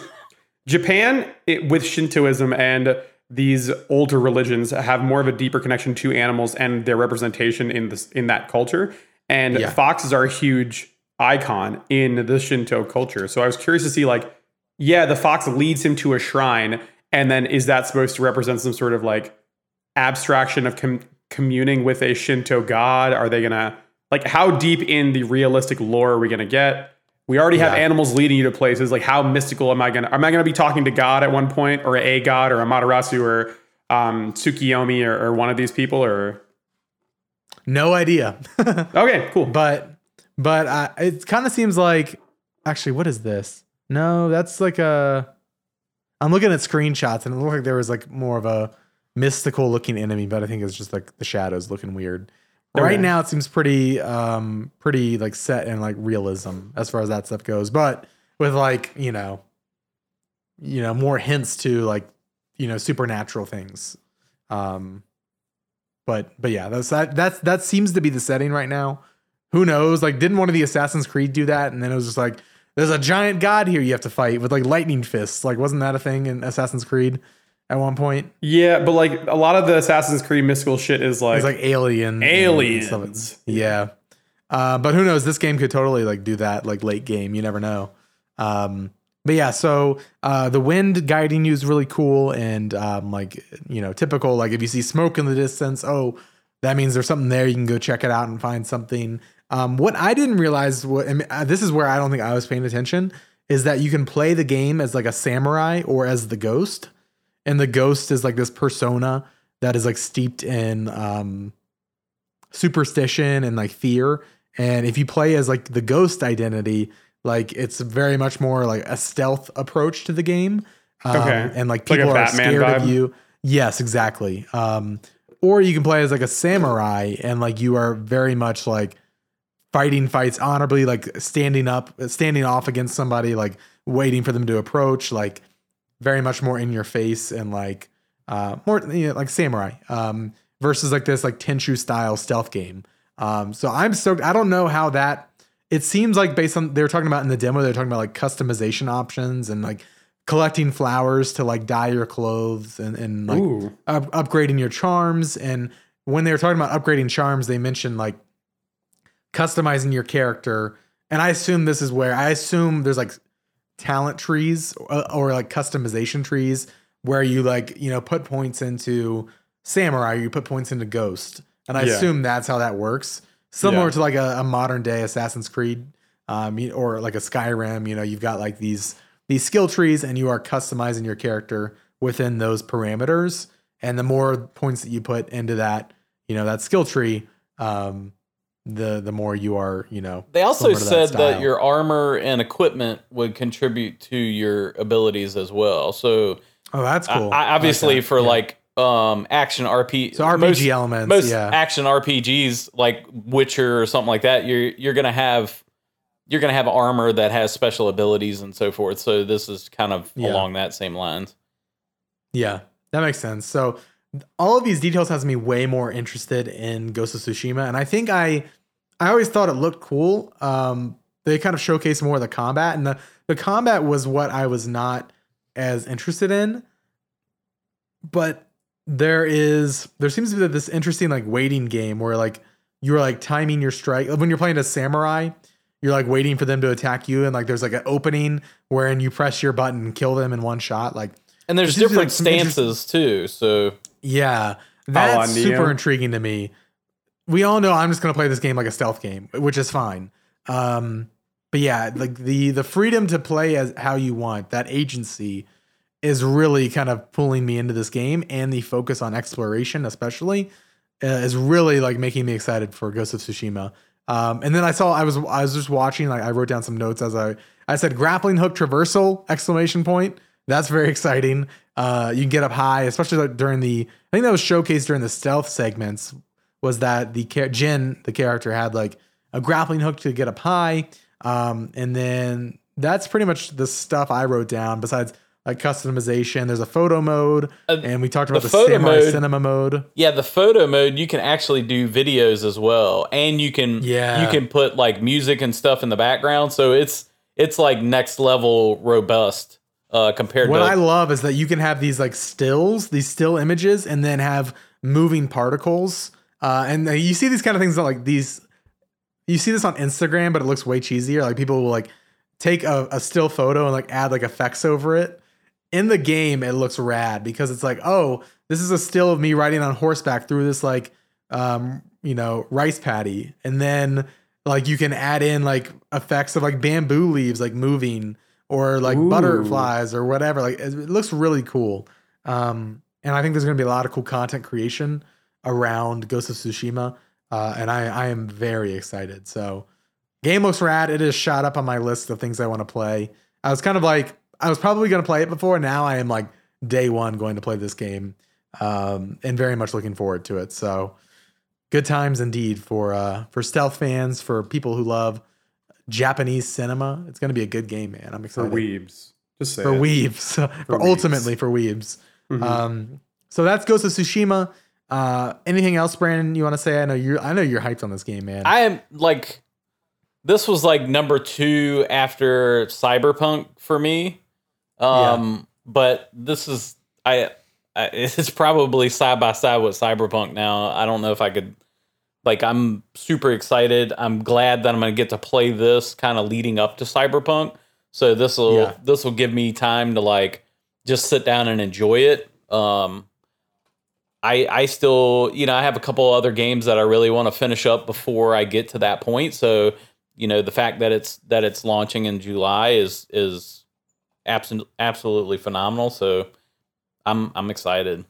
Japan it, with Shintoism and these older religions have more of a deeper connection to animals and their representation in this in that culture. And Yeah. foxes are a huge icon in the Shinto culture. So I was curious to see, like, yeah, the fox leads him to a shrine, and then is that supposed to represent some sort of like abstraction of com- communing with a Shinto god? Are they gonna like how deep in the realistic lore are we gonna get? We already have Yeah. animals leading you to places. Like, how mystical am I gonna? Am I gonna be talking to God at one point, or a god, or a Amaterasu, or um, Tsukiyomi, or, or one of these people? Or no idea. okay, cool. but but uh, it kind of seems like actually, what is this? No, that's like a. I'm looking at screenshots and it looked like there was like more of a mystical looking enemy, but I think it's just like the shadows looking weird. Okay. Right now, it seems pretty um pretty like set in like realism as far as that stuff goes, but with like you know, you know more hints to like you know supernatural things. Um, but but yeah, that's that that's that seems to be the setting right now. Who knows? Like, didn't one of the Assassin's Creed do that? And then it was just like, there's a giant god here you have to fight with like lightning fists. Like, wasn't that a thing in Assassin's Creed at one point? Yeah, but like a lot of the Assassin's Creed mystical shit is like, It's like alien aliens. Yeah. Uh, but who knows? This game could totally like do that, like late game. You never know. Um, but yeah, so uh, the wind guiding you is really cool, and um, like you know, typical. Like if you see smoke in the distance, oh, that means there's something there. You can go check it out and find something. Um, what I didn't realize, what I mean, uh, this is where I don't think I was paying attention, is that you can play the game as like a samurai or as the ghost, and the ghost is like this persona that is like steeped in um, superstition and like fear. And if you play as like the ghost identity, like it's very much more like a stealth approach to the game. Um, Okay. And like Like people are scared vibe? of you. Yes, exactly. Um, or you can play as like a samurai and like you are very much like fighting fights honorably, like standing up, standing off against somebody, like waiting for them to approach, like very much more in your face and like uh more you know, like samurai um versus like this like Tenchu style stealth game. Um so I'm stoked. I don't know how that it seems like based on they were talking about in the demo, they're talking about like customization options and like collecting flowers to like dye your clothes and, and like up, upgrading your charms. And when they were talking about upgrading charms, they mentioned like customizing your character. And I assume this is where I assume there's like talent trees or, or like customization trees where you like, you know, put points into samurai, you put points into ghost, and I Yeah. assume that's how that works. Similar Yeah. to like a, a modern day Assassin's Creed, um, or like a Skyrim. You know, you've got like these these skill trees, and you are customizing your character within those parameters. And the more points that you put into that, you know, that skill tree, um, the the more you are, you know. They also said that, style. your armor and equipment would contribute to your abilities as well. So Oh, that's I- cool. I, obviously Okay, for yeah. like um action RP so RPG most, elements, most yeah. action RPGs like Witcher or something like that, you're you're gonna have you're gonna have armor that has special abilities and so forth. So this is kind of Yeah. along that same lines. Yeah, that makes sense. So all of these details has me way more interested in Ghost of Tsushima, and I think I I always thought it looked cool. Um, they kind of showcase more of the combat, and the the combat was what I was not as interested in. But there is there seems to be this interesting like waiting game where like you're like timing your strike when you're playing a samurai you're like waiting for them to attack you and like there's like an opening wherein you press your button and kill them in one shot like And there's different like, stances too. So yeah, that's super Neo. intriguing to me. We all know I'm just gonna play this game like a stealth game, which is fine. Um, but yeah, like the the freedom to play as how you want, that agency is really kind of pulling me into this game, and the focus on exploration, especially, uh, is really like making me excited for Ghost of Tsushima. Um, and then I saw I was I was just watching like I wrote down some notes as I I said grappling hook traversal exclamation point. That's very exciting. Uh, you can get up high, especially like during the I think that was showcased during the stealth segments. Was that the char- Jin the character had like a grappling hook to get up high, um, and then that's pretty much the stuff I wrote down. Besides like customization, there's a photo mode, Uh, and we talked about the the, samurai mode- cinema mode. Yeah, the photo mode you can actually do videos as well, and you can Yeah. you can put like music and stuff in the background. So it's it's like next level robust uh, compared What to I love is that you can have these like stills, these still images, and then have moving particles. Uh, and uh, you see these kind of things that like these. You see this on Instagram, but it looks way cheesier. Like people will like take a, a still photo and like add like effects over it. In the game, it looks rad because it's like, oh, this is a still of me riding on horseback through this like, um, you know, rice paddy, and then like you can add in like effects of like bamboo leaves like moving or like Ooh. butterflies or whatever. Like it, looks really cool. Um, and I think there's gonna be a lot of cool content creation around Ghost of Tsushima. Uh, and I, I am very excited. So game looks rad. It is shot up on my list of things I want to play. I was kind of like I was probably gonna play it before. Now I am like day one going to play this game. Um, and very much looking forward to it. So good times indeed for uh for stealth fans, for people who love Japanese cinema. It's gonna be a good game, man. I'm excited. for excited weebs. Just say for it. weebs, for, weebs. ultimately for weebs. Mhm. Um, so that's Ghost of Tsushima. Uh, anything else, Brandon? You want to say? I know you're. I know you're hyped on this game, man. I am like this was like number two after Cyberpunk for me. Um, but this is I, I it's probably side by side with Cyberpunk now. I don't know if I could like I'm super excited. I'm glad that I'm gonna get to play this kind of leading up to Cyberpunk. So this will Yeah. this will give me time to like just sit down and enjoy it. Um I I still, you know, I have a couple other games that I really want to finish up before I get to that point. So, you know, the fact that it's that it's launching in July is is absolutely absolutely phenomenal. So, I'm I'm excited.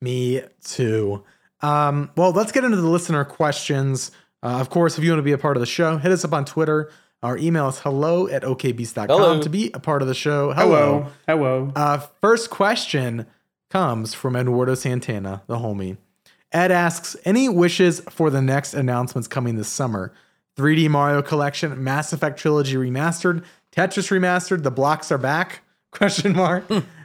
Me too. Um, well, let's get into the listener questions. Uh, of course, if you want to be a part of the show, hit us up on Twitter. Our email is hello at okbeast.com Hello. to be a part of the show. Hello. Hello. Uh, first question comes from Eduardo Santana, the homie. Ed asks, any wishes for the next announcements coming this summer? 3D Mario Collection, Mass Effect Trilogy Remastered, Tetris Remastered, the blocks are back? Question mark.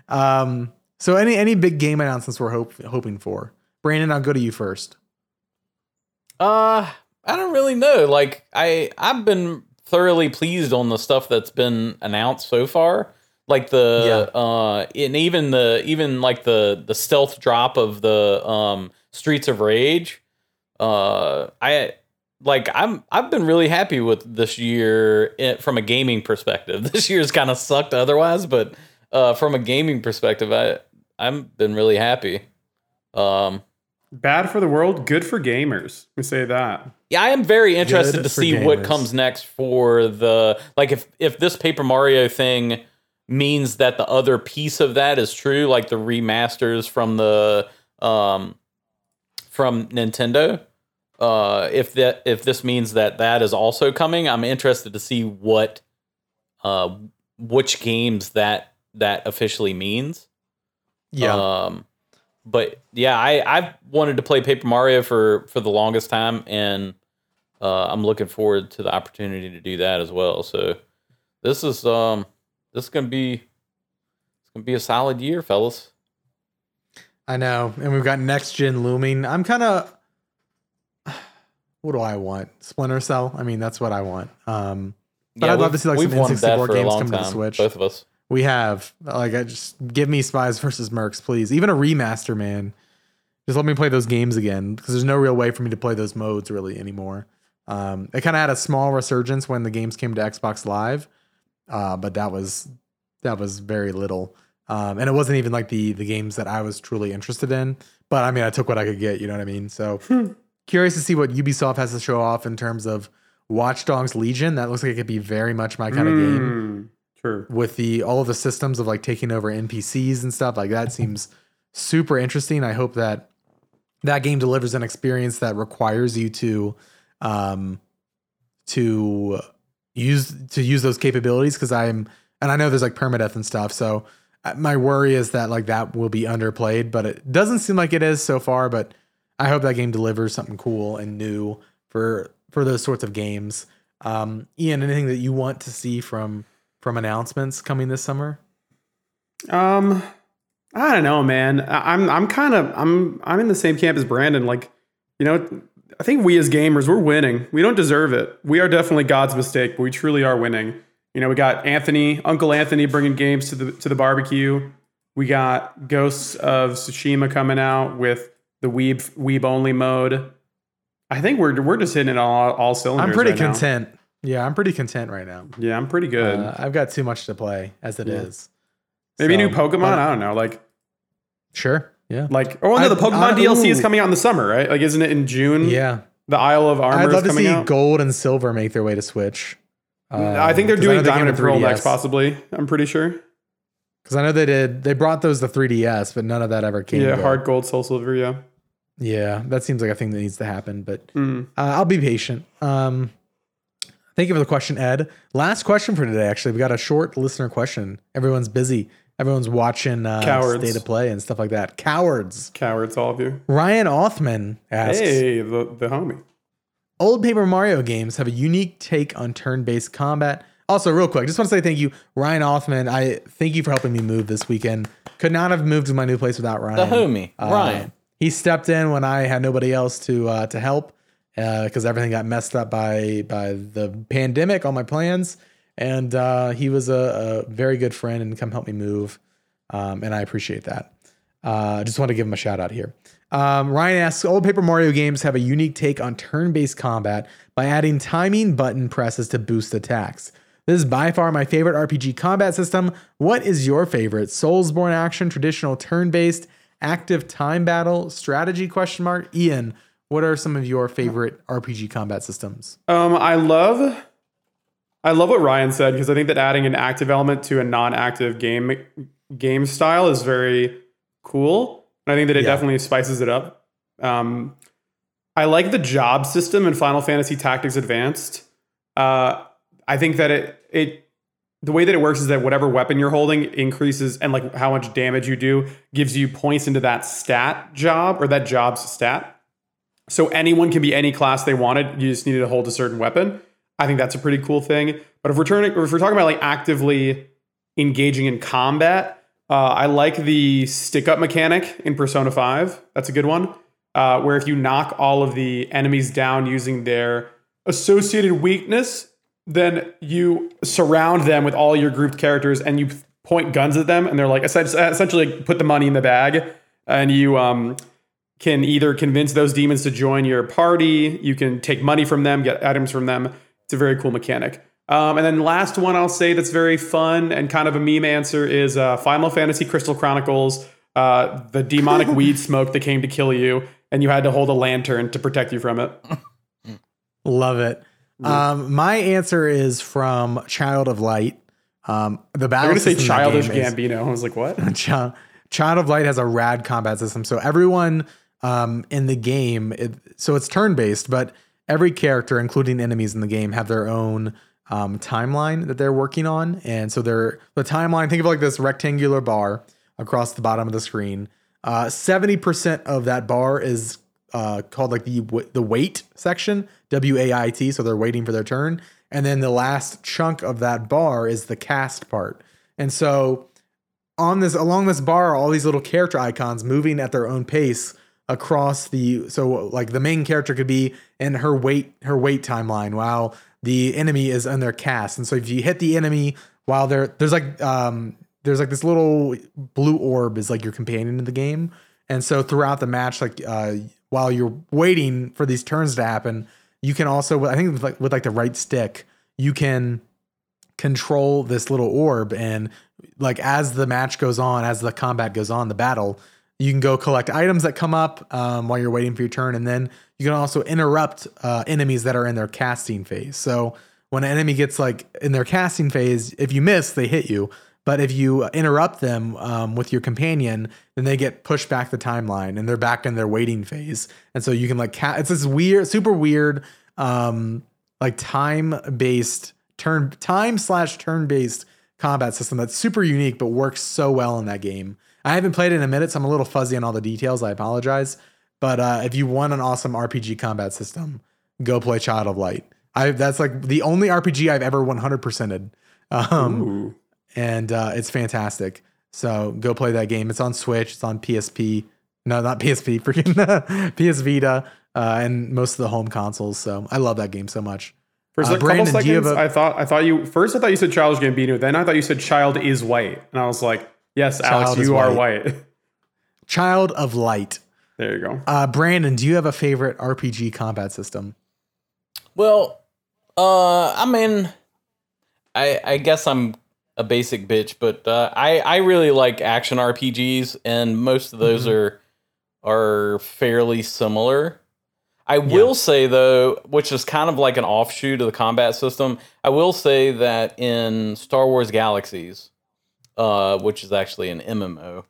um, so any any big game announcements we're hope, hoping for? Brandon, I'll go to you first. Uh, I don't really know. Like I I've been thoroughly pleased on the stuff that's been announced so far. Like the uh and even the even like the the stealth drop of the um Streets of Rage. Uh I like I'm I've been really happy with this year eh, from a gaming perspective. This year's kind of sucked otherwise, but uh from a gaming perspective I I've been really happy. Um, Bad for the world, good for gamers. We say that. yeah, I am very interested Good to for see what comes next for the like if if this Paper Mario thing means that the other piece of that is true, like the remasters from the um from Nintendo. Uh, if that if this means that that is also coming, I'm interested to see what uh which games that that officially means. Yeah. Um, but yeah, I I've wanted to play Paper Mario for for the longest time, and uh, I'm looking forward to the opportunity to do that as well. So this is um this is gonna be it's gonna be a solid year, fellas. I know. And we've got next gen looming. I'm kind of. What do I want? Splinter Cell? I mean, that's what I want. Um, But I'd love to see, like, some wanted that N64 for a games come to the time, Switch. Both of us. We have. Like, I just give me Spies versus Mercs, please. Even a remaster, man. Just let me play those games again because there's no real way for me to play those modes really anymore. Um, it kind of had a small resurgence when the games came to Xbox Live, uh, but that was that was very little, um, and it wasn't even like the the games that I was truly interested in. But I mean, I took what I could get. You know what I mean? So curious to see what Ubisoft has to show off in terms of Watch Dogs Legion. That looks like it could be very much my kind of game Mm, True. with the all of the systems of like taking over NPCs and stuff like that seems super interesting. I hope that that game delivers an experience that requires you to um to use to use those capabilities because I'm and I know there's like permadeath and stuff. So uh, my worry is that like that will be underplayed, but it doesn't seem like it is so far. But I hope that game delivers something cool and new for for those sorts of games. Um, Ian, anything that you want to see from from announcements coming this summer? Um, I don't know, man. I'm I'm kind of I'm I'm in the same camp as Brandon. Like, you know, I think we as gamers we're winning. We don't deserve it. We are definitely God's mistake, but we truly are winning. You know, we got Anthony, Uncle Anthony, bringing games to the to the barbecue. We got Ghosts of Tsushima coming out with the weeb weeb only mode. I think we're we're just hitting it all all cylinders. I'm pretty right now. Yeah, I'm pretty content right now. Yeah, I'm pretty good. Uh, I've got too much to play as it is. Yeah. Maybe So, new Pokemon. but- I don't know. Like Sure. Yeah. Like, oh no, the Pokemon I- DLC is coming out in the summer, right? Like, isn't it in June? Yeah. The Isle of Armor I'd love is to see out. gold and silver make their way to Switch. I think they're Um, doing Diamond and Pearl next, possibly. I'm pretty sure. Because I know they did. They brought those to 3DS, but none of that ever came. Yeah, HeartGold, Soul Silver. Yeah. Yeah, that seems like a thing that needs to happen. But Mm. uh, I'll be patient. Um, thank you for the question, Ed. Last question for today. Actually, we got a short listener question. Everyone's busy. Everyone's watching uh, Cowards. State of Play and stuff like that. Cowards. Cowards, all of you. Ryan Othman asks. Hey, the, the homie. Old Paper Mario games have a unique take on turn-based combat. Also, real quick, just want to say thank you, Ryan Othman. I thank you for helping me move this weekend. Could not have moved to my new place without Ryan. The homie, Uh, Ryan. He stepped in when I had nobody else to uh, to help because everything got messed up by by the pandemic, all my plans, and uh, he was a, a very good friend and come help me move, um, and I appreciate that. Uh, just want to give him a shout out here. Um, Ryan asks, old Paper Mario games have a unique take on turn-based combat by adding timing button presses to boost attacks. This is by far my favorite RPG combat system. What is your favorite? Soulsborne action, traditional turn-based, active time battle, strategy? Question mark. Ian, what are some of your favorite RPG combat systems? Um, I love, I love what Ryan said because I think that adding an active element to a non-active game game style is very cool, and I think that it Yeah. definitely spices it up. Um, I like the job system in Final Fantasy Tactics Advanced. Uh, I think that it it the way that it works is that whatever weapon you're holding increases and like how much damage you do gives you points into that stat job or that job's stat. So anyone can be any class they wanted. You just needed to hold a certain weapon. I think that's a pretty cool thing. But if we're turning, if we're talking about like actively engaging in combat, uh, I like the stick up mechanic in Persona Five. That's a good one. Uh, where if you knock all of the enemies down using their associated weakness, then you surround them with all your grouped characters and you point guns at them, and they're like essentially, put the money in the bag, and you um, can either convince those demons to join your party, you can take money from them, get items from them. It's a very cool mechanic. Um, and then last one I'll say that's very fun and kind of a meme answer is uh, Final Fantasy Crystal Chronicles uh, the demonic weed smoke that came to kill you, and you had to hold a lantern to protect you from it. Love it. Um, my answer is from Child of Light. Um, the I'm battle gonna say system in that childish game is- Gambino. I was like, what? Child of Light has a rad combat system. So everyone um, in the game, it, so it's turn based, but every character, including enemies in the game, have their own um, timeline that they're working on. And so they're the timeline. Think of like this rectangular bar across the bottom of the screen. Uh, Seventy percent of that bar is uh, called like the the wait section, W A I T. So they're waiting for their turn, and then the last chunk of that bar is the cast part. And so on this along this bar are all these little character icons moving at their own pace across the so like the main character could be in her wait her wait timeline while the enemy is in their cast. And so if you hit the enemy while they're there's like um there's like this little blue orb is like your companion in the game. And so throughout the match like uh while you're waiting for these turns to happen you can also i think with like with like the right stick you can control this little orb. And like as the match goes on as the combat goes on the battle you can go collect items that come up um, while you're waiting for your turn and then you can also interrupt uh, enemies that are in their casting phase. So when an enemy gets like in their casting phase if you miss they hit you. But if you interrupt them um, with your companion then they get pushed back the timeline and they're back in their waiting phase. And so you can like ca- it's this weird super weird um, like time based turn time slash turn based combat system that's super unique but works so well in that game. I haven't played it in a minute, so I'm a little fuzzy on all the details. I apologize. But uh, if you want an awesome RPG combat system, go play Child of Light. I that's like the only RPG I've ever 100%ed. Um, Ooh. and uh, it's fantastic. So go play that game. It's on Switch. It's on PSP. No, not PSP. Freaking PS Vita uh, and most of the home consoles. So I love that game so much. For a Uh, couple you have seconds, a- I thought I thought you first. I thought you said childish Gambino. Then I thought you said child is white, and I was like, yes, Alex, Child is you are white. white. Child of Light. there you go. Uh, Brandon, do you have a favorite RPG combat system? Well, uh, I mean, I I guess I'm a basic bitch, but uh, I I really like action RPGs, and most of those are are fairly similar. I will say though, which is kind of like an offshoot of the combat system. I will say that in Star Wars Galaxies, uh, which is actually an MMO,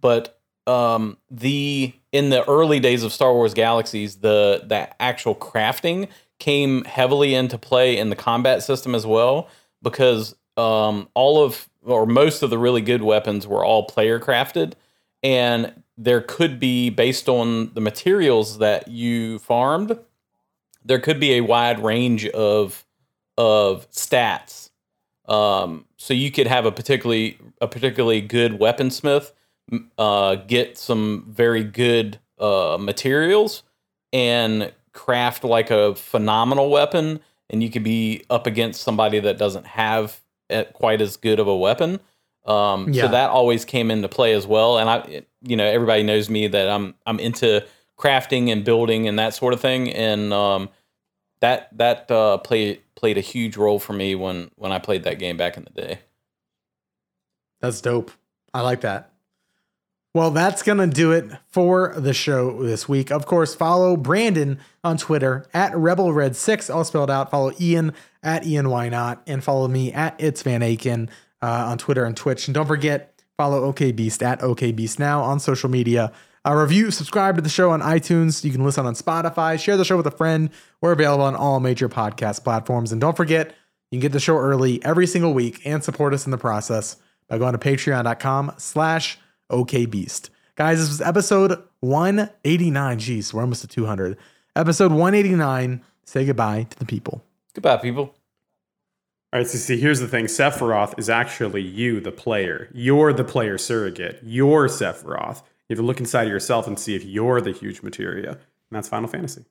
but um, the in the early days of Star Wars Galaxies, the the actual crafting came heavily into play in the combat system as well because um, all of or most of the really good weapons were all player crafted and there could be based on the materials that you farmed there could be a wide range of of stats um, so you could have a particularly a particularly good weaponsmith uh, get some very good uh, materials and craft like a phenomenal weapon and you could be up against somebody that doesn't have uh, quite as good of a weapon um, Yeah. so that always came into play as well and i you know everybody knows me that i'm i'm into crafting and building and that sort of thing and um, that that uh, played played a huge role for me when when i played that game back in the day That's dope. I like that. Well, that's going to do it for the show this week. Of course, follow Brandon on Twitter at RebelRed6, all spelled out. Follow Ian at Ian Why Not, and follow me at It's Van Aken uh, on Twitter and Twitch. And don't forget, follow OK Beast at OK Beast now on social media. Uh, review, subscribe to the show on iTunes. You can listen on Spotify. Share the show with a friend. We're available on all major podcast platforms. And don't forget, you can get the show early every single week and support us in the process by going to patreon.com slash okbeast. Guys, this was episode 189. Jeez, we're almost to 200. Episode 189. Say goodbye to the people. goodbye people All right, so see, here's the thing: Sephiroth is actually you, the player. You're the player surrogate. You're Sephiroth. You have to look inside of yourself and see if you're the huge materia, and that's Final Fantasy.